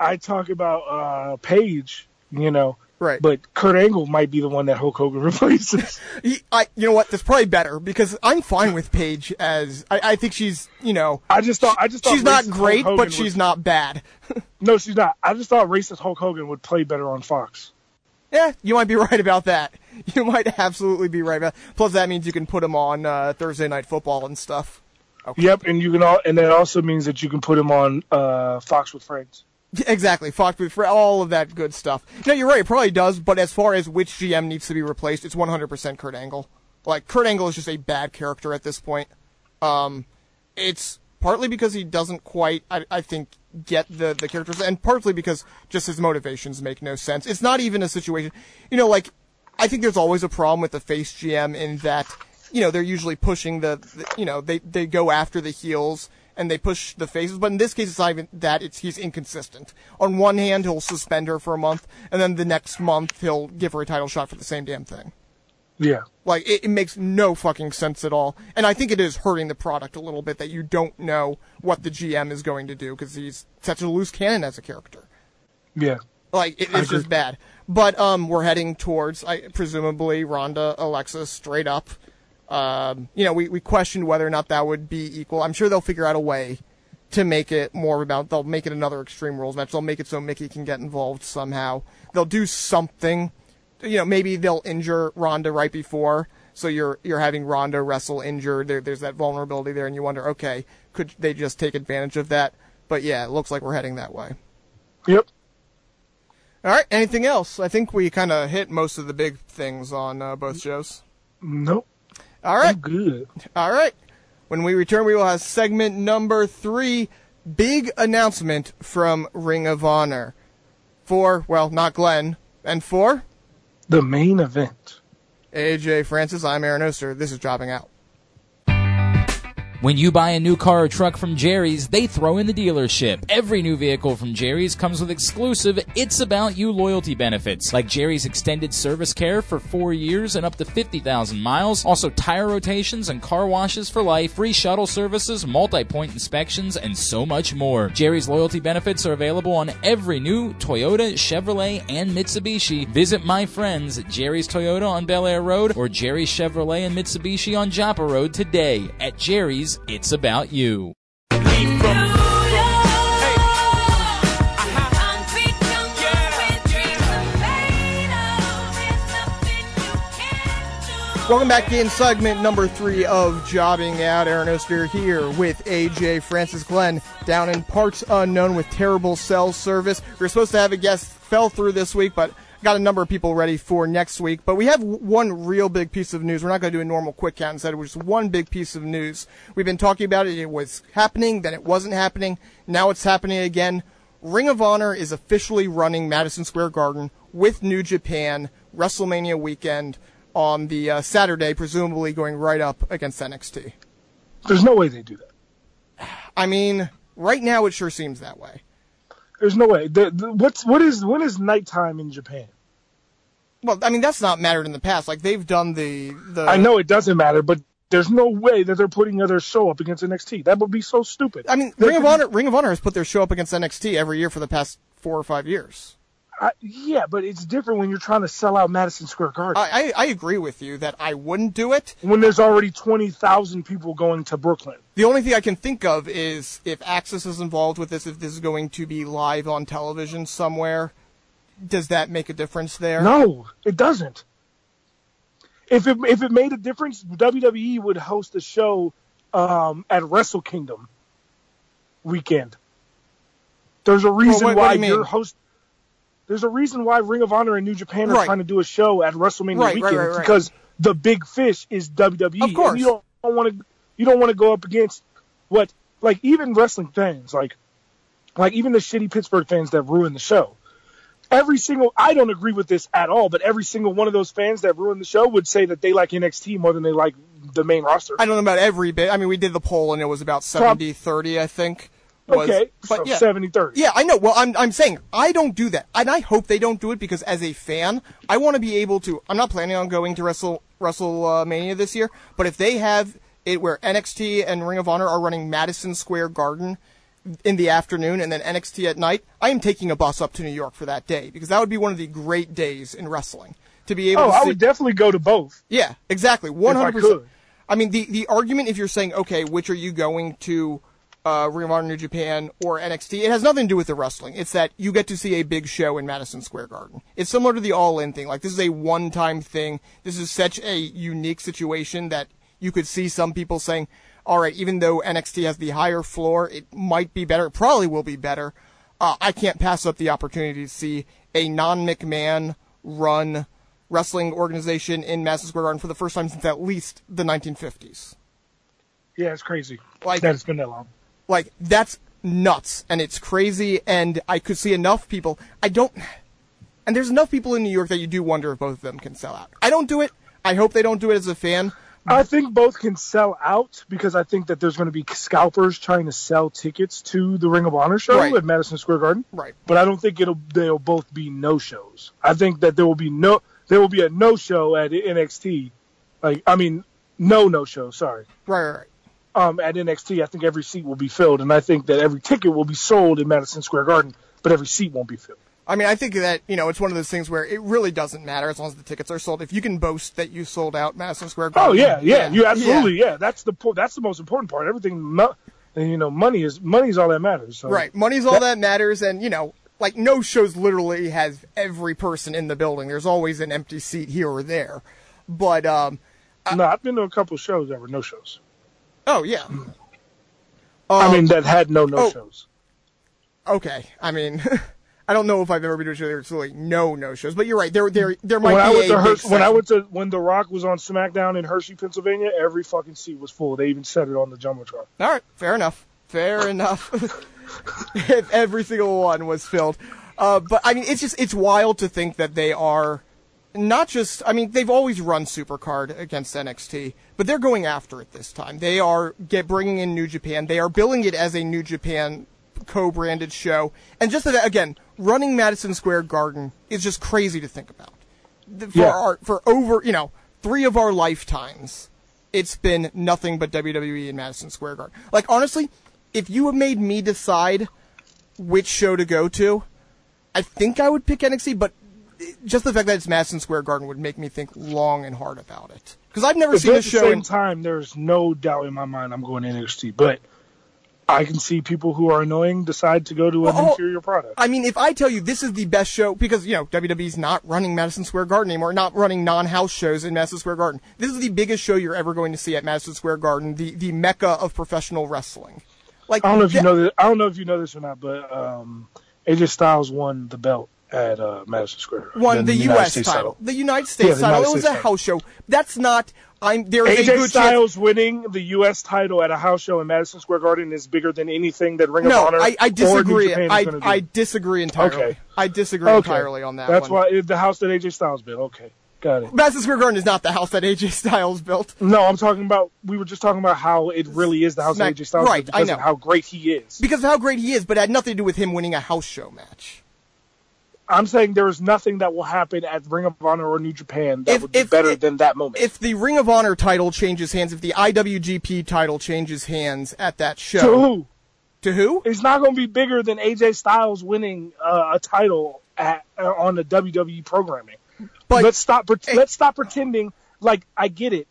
I talk about uh Paige, you know, Right. But Kurt Angle might be the one that Hulk Hogan replaces. He- I, you know what? That's probably better because I'm fine with Paige as I, I think she's, you know, I just thought I just thought she's not great, but she's would, not bad. no, she's not. I just thought racist Hulk Hogan would play better on Fox. Yeah, you might be right about that. You might absolutely be right about. That. Plus, that means you can put him on uh, Thursday Night Football and stuff. Yep, and you can all, and that also means that you can put him on uh, Fox with Friends. Exactly, Fox with for all of that good stuff. No, you're right. It probably does. But as far as which GM needs to be replaced, it's 100% Kurt Angle. Like Kurt Angle is just a bad character at this point. Um, it's partly because he doesn't quite, I, I think, get the the characters, and partly because just his motivations make no sense. It's not even a situation, you know, like I think there's always a problem with the face GM in that, you know, they're usually pushing the, the you know, they they go after the heels and they push the faces. But in this case, it's not even that. It's he's inconsistent. On one hand, he'll suspend her for a month, and then the next month he'll give her a title shot for the same damn thing. Yeah, Like it, it makes no fucking sense at all, and I think it is hurting the product a little bit that you don't know what the GM is going to do because he's such a loose cannon as a character. yeah. Like it, it's just bad. But um, we're heading towards, I, presumably, Ronda, Alexa, straight up. Um, you know, we we questioned whether or not that would be equal. I'm sure they'll figure out a way to make it more about. They'll make it another Extreme Rules match. They'll make it so Mickie can get involved somehow. They'll do something. You know, maybe they'll injure Ronda right before. So you're you're having Ronda wrestle injured. There, there's that vulnerability there, and you wonder, okay, could they just take advantage of that? But yeah, it looks like we're heading that way. Yep. All right. Anything else? I think we kind of hit most of the big things on uh, both shows. Nope. All right. I'm good. All right. When we return, we will have segment number three. Big announcement from Ring of Honor. For, well, not Glenn. And for The main event. AJ Francis, I'm Aaron Oster. This is Jobbing Out. When you buy a new car or truck from Jerry's, they throw in the dealership. Every new vehicle from Jerry's comes with exclusive It's About You loyalty benefits, like Jerry's extended service care for four years and up to 50,000 miles, also tire rotations and car washes for life, free shuttle services, multi-point inspections, and so much more. Jerry's loyalty benefits are available on every new Toyota, Chevrolet, and Mitsubishi. Visit my friends Jerry's Toyota on Bel Air Road or Jerry's Chevrolet and Mitsubishi on Joppa Road today. At Jerry's, it's about you. Welcome back in segment number three of Jobbing Out. Aaron Oster here with AJ Francis Glenn down in parts unknown with terrible cell service. We were supposed to have a guest fell through this week, but got a number of people ready for next week, but we have one real big piece of news. We're not going to do a normal quick count. Instead, it was just one big piece of news. We've been talking about it. It was happening, then it wasn't happening. Now it's happening again. Ring of Honor is officially running Madison Square Garden with New Japan WrestleMania weekend on the uh, Saturday, presumably going right up against NXT. There's no way they do that. I mean, right now it sure seems that way. There's no way. The, the, what's what is when is nighttime in Japan? Well, I mean that's not mattered in the past. Like they've done the the. I know it doesn't matter, but there's no way that they're putting their show up against NXT. That would be so stupid. I mean, They Ring of Honor Ring of Honor has put their show up against NXT every year for the past four or five years. I, yeah, but it's different when you're trying to sell out Madison Square Garden I, I, I agree with you that I wouldn't do it. when there's already twenty thousand people going to Brooklyn. The only thing I can think of is if AXS is involved with this, if this is going to be live on television somewhere, does that make a difference there? No, it doesn't. If it if it made a difference, WWE would host a show um, at Wrestle Kingdom weekend. There's a reason what- what why do you you're host. There's a reason why Ring of Honor and New Japan are Right. trying to do a show at WrestleMania Right, weekend right, because the big fish is WWE. Of course. You don't want to you don't want to go up against what like even wrestling fans like like even the shitty Pittsburgh fans that ruin the show every single I don't agree with this at all, but every single one of those fans that ruined the show would say that they like NXT more than they like the main roster. I don't know about every bit. I mean, we did the poll and it was about 70 30, I think. Was, okay, but so yeah. 70 30. Yeah, I know. Well, I'm I'm saying I don't do that, and I hope they don't do it because as a fan, I want to be able to. I'm not planning on going to Wrestle WrestleMania this year, but if they have it where NXT and Ring of Honor are running Madison Square Garden in the afternoon and then NXT at night, I am taking a bus up to New York for that day because that would be one of the great days in wrestling to be able Oh, to I see. would definitely go to both. Yeah, exactly. One I hundred percent. I mean, the the argument if you're saying, okay, which are you going to, uh, Ring of Honor, New Japan, or NXT? It has nothing to do with the wrestling. It's that you get to see a big show in Madison Square Garden. It's similar to the All In thing. Like this is a one time thing. This is such a unique situation that you could see some people saying, all right, even though NXT has the higher floor, it might be better. It probably will be better. Uh, I can't pass up the opportunity to see a non McMahon run wrestling organization in Madison Square Garden for the first time since at least the 1950s. Yeah, it's crazy. Like- that it's been that long. Like that's nuts and it's crazy and I could see enough people. I don't and there's enough people in New York that you do wonder if both of them can sell out. I don't do it. I hope they don't do it as a fan. I think both can sell out because I think that there's going to be scalpers trying to sell tickets to the Ring of Honor show Right. at Madison Square Garden. Right. But I don't think it'll they'll both be no shows. I think that there will be no there will be a no show at NXT. Like I mean no no show, sorry. Right, right, right. Um at NXT I think every seat will be filled and I think that every ticket will be sold in Madison Square Garden, but every seat won't be filled. I mean, I think that, you know, it's one of those things where it really doesn't matter as long as the tickets are sold. If you can boast that you sold out Madison Square Garden. Oh Garden. yeah, yeah, you absolutely yeah. That's the po- that's the most important part. Everything, you know, money is money is all that matters. So. Right. Money's all that matters, and you know, like no shows literally has every person in the building. There's always an empty seat here or there. But um, no, I've been to a couple shows that were no shows. oh yeah. I Um, mean, that had no no oh. shows. okay. I mean, I don't know if I've ever been to a show there's really no no shows, but you're right. There there there might When I be went a to when I went to when The Rock was on SmackDown in Hershey, Pennsylvania, every fucking seat was full. They even said it on the jumbotron. All right, fair enough. Fair enough. if every single one was filled. Uh, but I mean, it's just it's wild to think that they are not just. I mean, they've always run Supercard against NXT, but they're going after it this time. They are get bringing in New Japan. They are billing it as a New Japan co-branded show, and just that again, running Madison Square Garden is just crazy to think about. For Yeah. our, for over you know three of our lifetimes, it's been nothing but WWE in Madison Square Garden. Like honestly, if you have made me decide which show to go to, I think I would pick NXT, but just the fact that it's Madison Square Garden would make me think long and hard about it. Because I've never seen a show. at the same in. time, there's no doubt in my mind I'm going to NXT, but I can see people who are annoying decide to go to an Well, oh, inferior product. I mean, if I tell you this is the best show, because, you know, WWE's not running Madison Square Garden anymore, not running non-house shows in Madison Square Garden. This is the biggest show you're ever going to see at Madison Square Garden, the, the mecca of professional wrestling. Like, I don't know if you know this. I don't know if you know this or not, but um, AJ Styles won the belt at uh, Madison Square. Garden. Won the, United U.S. States title. the United States Yeah, the title. United it was States a title. house show. That's not. I'm there is a AJ good Styles chance. winning the U.S. title at a house show in Madison Square Garden is bigger than anything that Ring of No, Honor I, I disagree. Japan I. I disagree entirely. Okay. I disagree Okay. entirely on that That's one. why the house that AJ Styles built. Okay, got it. Madison Square Garden is not the house that AJ Styles built. No, I'm talking about. We were just talking about how it really is the house Smack- that AJ Styles right, built I because know. of how great he is. Because of how great he is, but it had nothing to do with him winning a house show match. I'm saying there is nothing that will happen at Ring of Honor or New Japan that If- would be if- better if- than that moment. If the Ring of Honor title changes hands, if the IWGP title changes hands at that show, to who? to who? It's not going to be bigger than AJ Styles winning uh, a title at, uh, on the WWE programming. But let's stop. pre- Let's stop pretending like I get it.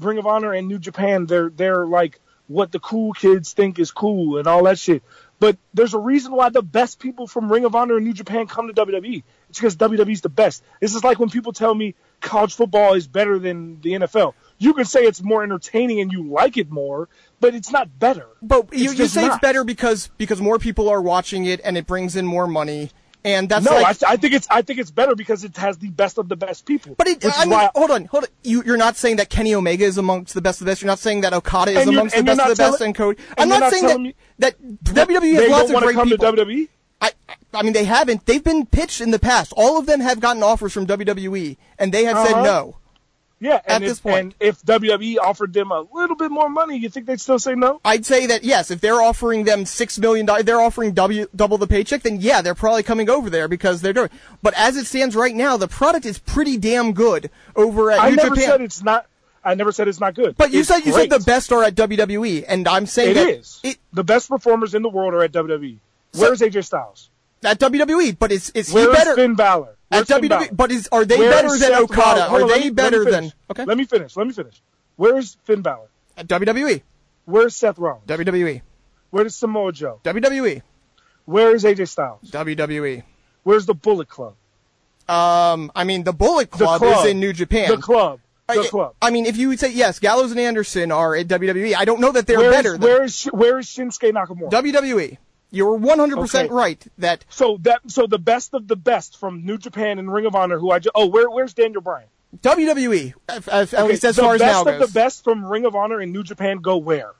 Ring of Honor and New Japan, they're they're like what the cool kids think is cool and all that shit. But there's a reason why the best people from Ring of Honor and New Japan come to WWE. It's because WWE's the best. This is like when people tell me college football is better than the NFL. You can say it's more entertaining and you like it more, but it's not better. But you, you say it's better because because more people are watching it and it brings in more money, and that's No, like. I, I think it's I think it's better because it has the best of the best people. but it, I mean, why hold on, hold on. You, you're not saying that Kenny Omega is amongst the best of the best. You're not saying that Okada is amongst the best of the not best, and Cody. I'm not, not saying telling me- that that WWE has lots of great come people. to WWE. I, I mean, they haven't. They've been pitched in the past. All of them have gotten offers from WWE, and they have said Uh-huh. no. Yeah, At and this if, point. and if WWE offered them a little bit more money, you think they'd still say no? I'd say that yes, if they're offering them six million dollars, they're offering w, double the paycheck. Then yeah, they're probably coming over there because they're doing. But as it stands right now, the product is pretty damn good over at I New never Japan. said it's not. I never said it's not good. but you It's said you great. said the best are at WWE, and I'm saying It is. it, the best performers in the world are at WWE. Where's AJ Styles? At WWE. But is is he Where's better Finn Balor? at Finn WWE? Balor? But is are they Where better than Seth Okada? Are on, they me- better than okay Let me finish. Let me finish. Where's Finn Balor? at WWE? Where's Seth Rollins? WWE. Where's Samoa Joe? WWE. Where's AJ Styles? WWE. Where's the Bullet Club? Um, I mean, the Bullet The Club, club. is in New Japan. The club. The I, club. I mean, if you would say yes, Gallows and Anderson are at WWE. I don't know that they're Where's- better than where is where is Shinsuke Nakamura? WWE. You're 100% Okay. right that so that so the best of the best from New Japan and Ring of Honor. Who I just oh where where's Daniel Bryan? WWE, if- if- at Okay, least as the far as now The best of the best from Ring of Honor and New Japan go where?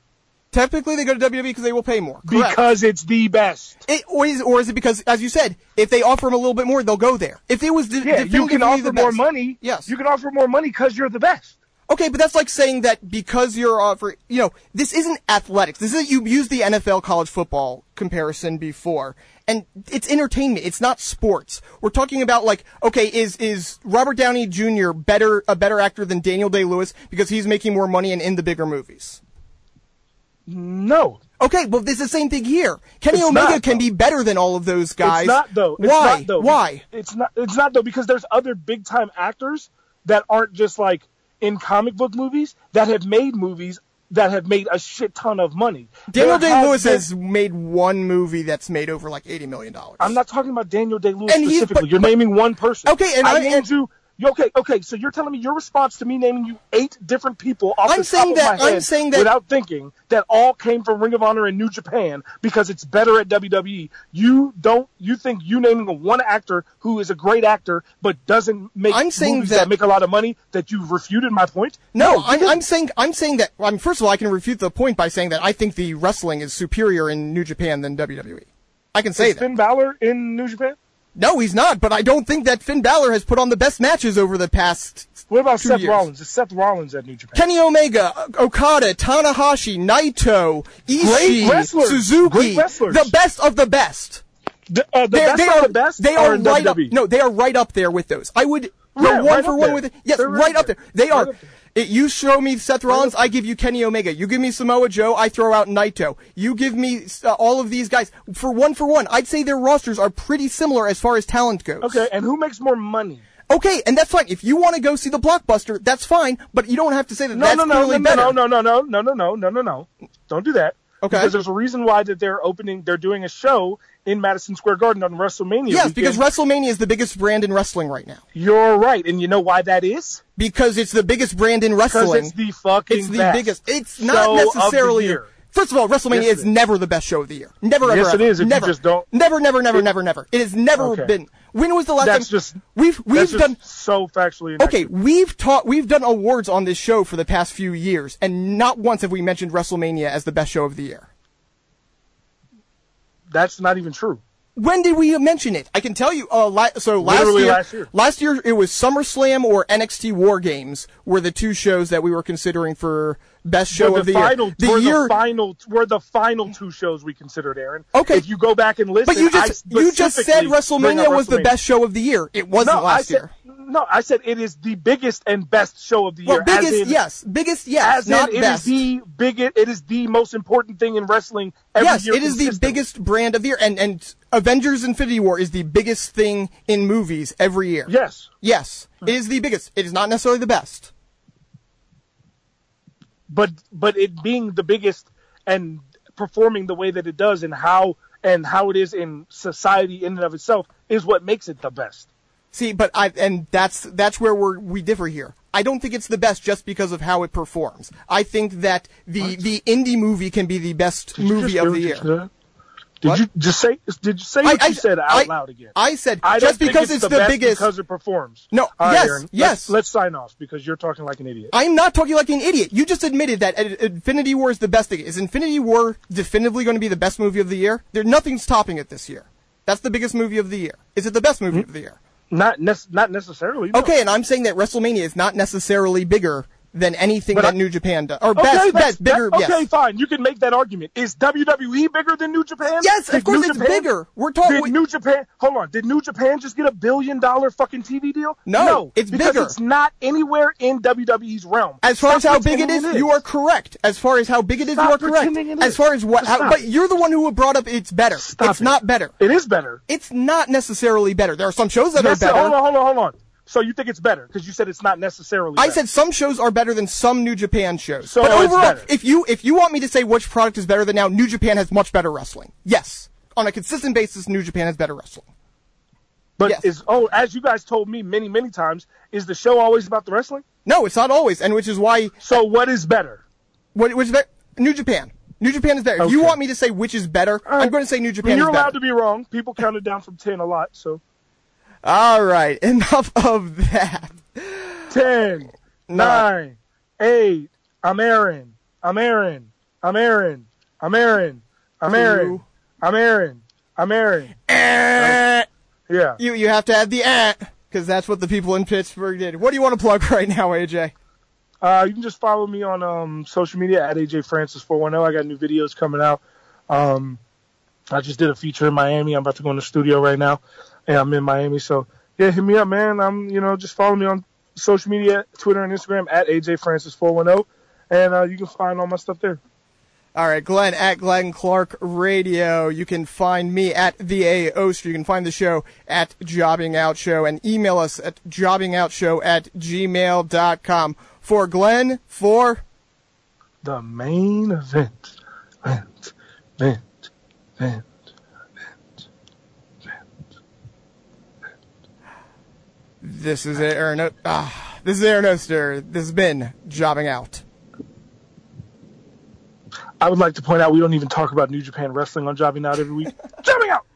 technically they go to WWE because they will pay more. Correct. Because it's the best. It, or, is, or is it because, as you said, if they offer them a little bit more, they'll go there? If it was de- Yeah, you can offer more best- money. Yes. you can offer more money because you're the best. Okay, but that's like saying that because you're offering, you know, this isn't athletics. This is you used the NFL college football comparison before, and it's entertainment. It's not sports. We're talking about like, okay, is is Robert Downey Jr. better a better actor than Daniel Day Lewis because he's making more money and in the bigger movies? No, Okay, well, this is the same thing here. Kenny It's Omega not, can be better than all of those guys. it's not though. It's Why? not, though. Why? It's not. It's not though because there's other big time actors that aren't just like in comic book movies that have made movies that have made a shit ton of money. Daniel Day Lewis been- has made one movie that's made over like eighty million dollars. I'm not talking about Daniel Day Lewis specifically. but- You're naming one person. Okay, and I, I- named and- you. You- Okay, okay. So you're telling me your response to me naming you eight different people off I'm the saying top that- of my head I'm saying that- without thinking that all came from Ring of Honor and New Japan because it's better at WWE. You don't. You think you naming one actor who is a great actor but doesn't make I'm saying movies that- make a lot of money that you've refuted my point? No, you I'm. I'm saying I'm saying that. I mean, first of all, I can refute the point by saying that I think the wrestling is superior in New Japan than WWE. I can say Is that. Finn Balor in New Japan? No, he's not. But I don't think that Finn Balor has put on the best matches over the past. What about Seth years. Rollins? Is Seth Rollins at New Japan? Kenny Omega, Okada, Tanahashi, Naito, Ishii. Suzuki, Great wrestlers. the best of the best. The, uh, the best they are the best They are are right up. No, they are right up there with those. I would go Yeah, one right for up one there. with it. Yes, They're right, up there. there. They are. Right up there. It, you show me Seth Rollins, I give you Kenny Omega. You give me Samoa Joe, I throw out Naito. You give me uh, all of these guys for one for one. I'd say their rosters are pretty similar as far as talent goes. Okay, and who makes more money? Okay, and that's fine. If you want to go see the blockbuster, that's fine. But you don't have to say that No, that's no, no, clearly no, no, no, no, no, no, no, no, no, no, no. Don't do that. Okay. Because there's a reason why that they're opening, they're doing a show in Madison Square Garden on WrestleMania. Yes, weekend. because WrestleMania is the biggest brand in wrestling right now. you're right, and you know why that is? Because it's the biggest brand in Because wrestling. it's the fucking It's the best biggest. It's not of necessarily. year. First of all, WrestleMania Yes, it is is. never the best show of the year. Never, Yes, ever, it ever. is, if you never. just don't- Never, never, never, It- never, never. It has never Okay. been. When was the last That's time? just we've we've that's just done. so factually. Okay, we've taught we've done awards on this show for the past few years, and not once have we mentioned WrestleMania as the best show of the year. that's not even true. When did we mention it? I can tell you. Uh, la- so last Literally year, last year. last year it was SummerSlam or NXT War Games were the two shows that we were considering for best show Were of the final, year. The were year, the final, were the final two shows we considered, Aaron. Okay. If you go back and listen, but you just you just said bring WrestleMania was the best show of the year. It wasn't No, I last said, year. No, I said it is the biggest and best show of the Well, year. biggest in- yes, biggest yes, As not in, it is best. the biggest. It is the most important thing in wrestling. Every yes, it is the biggest brand of the year, and and Avengers: Infinity War is the biggest thing in movies every year. Yes, Yes, it is the biggest. It is not necessarily the best. but but it being the biggest and performing the way that it does, and how and how it is in society in and of itself, is what makes it the best. See, but I and that's that's where we're we differ here. I don't think it's the best just because of how it performs. I think that the the indie movie can be the best Did movie of the what year. Did What? you just say? Did you say what I- you said out I- loud again? I said I just because it's, it's the, biggest. because it performs. No, All right, yes, Aaron, let's- yes. Let's, sign off because you're talking like an idiot. I'm not talking like an idiot. You just admitted that Infinity War is the best thing. Is Infinity War definitively going to be the best movie of the year? There, nothing's topping it this year. That's the biggest movie of the year. Is it the best movie mm. of the year? Not nec- not necessarily. no. Okay, and I'm saying that WrestleMania is not necessarily bigger than anything But that I- New Japan does. Or Okay, best, best, bigger, that- okay, yes. fine. You can make that argument. Is WWE bigger than New Japan? Yes, of course New it's Japan- bigger. We're talking- Did New Japan? Hold on. Did New Japan just get a billion dollar fucking TV deal? No, no, it's because bigger. It's not anywhere in WWE's realm. As far Stop as how big it pretending is, you are correct. As far as how big it is, Stop you are correct. As far as what, how, but you're the one who brought up it's better. Stop it's it. not better. It is better. It's not necessarily better. There are some shows that Yes, are better. Hold on, hold on, hold on. So you think it's better because you said it's not necessarily. I better. said some shows are better than some New Japan shows. So but overall, if you if you want me to say which product is better than now, New Japan has much better wrestling. Yes, on a consistent basis, New Japan has better wrestling. But yes. is oh, as you guys told me many, many times, is the show always about the wrestling? No, it's not always, and which is why So what is better? what which is better, New Japan. New Japan is better. If you want me to say which is better, right. I'm going to say New I Japan mean, you're is better. allowed to be wrong. People counted down from ten a lot. So All right, enough of that. ten, nine, eight. I'm Aaron. I'm Aaron. I'm Aaron. I'm Aaron. I'm Aaron. I'm Aaron. I'm Aaron. Eh. Yeah. You you have to add the eh because that's what the people in Pittsburgh did. What do you want to plug right now, AJ? Uh, you can just follow me on um, social media at AJ Francis 410. I got new videos coming out. Um, I just did a feature in Miami. I'm about to go in the studio right now, and I'm in Miami. So yeah, hit me up, man. I'm you know just follow me on social media, Twitter and Instagram at AJ Francis 410, and uh, you can find all my stuff there. All right, Glenn at Glenn Clark Radio. You can find me at the A Oster. You can find the show at Jobbing Out Show and email us at jobbingoutshow at gmail.com. For Glenn, for The main event, event, event, event, event, this is Aaron. O- Ah, this is Aaron Oster. This has been Jobbing Out. I would like to point out we don't even talk about New Japan Wrestling on Jobbing Out every week.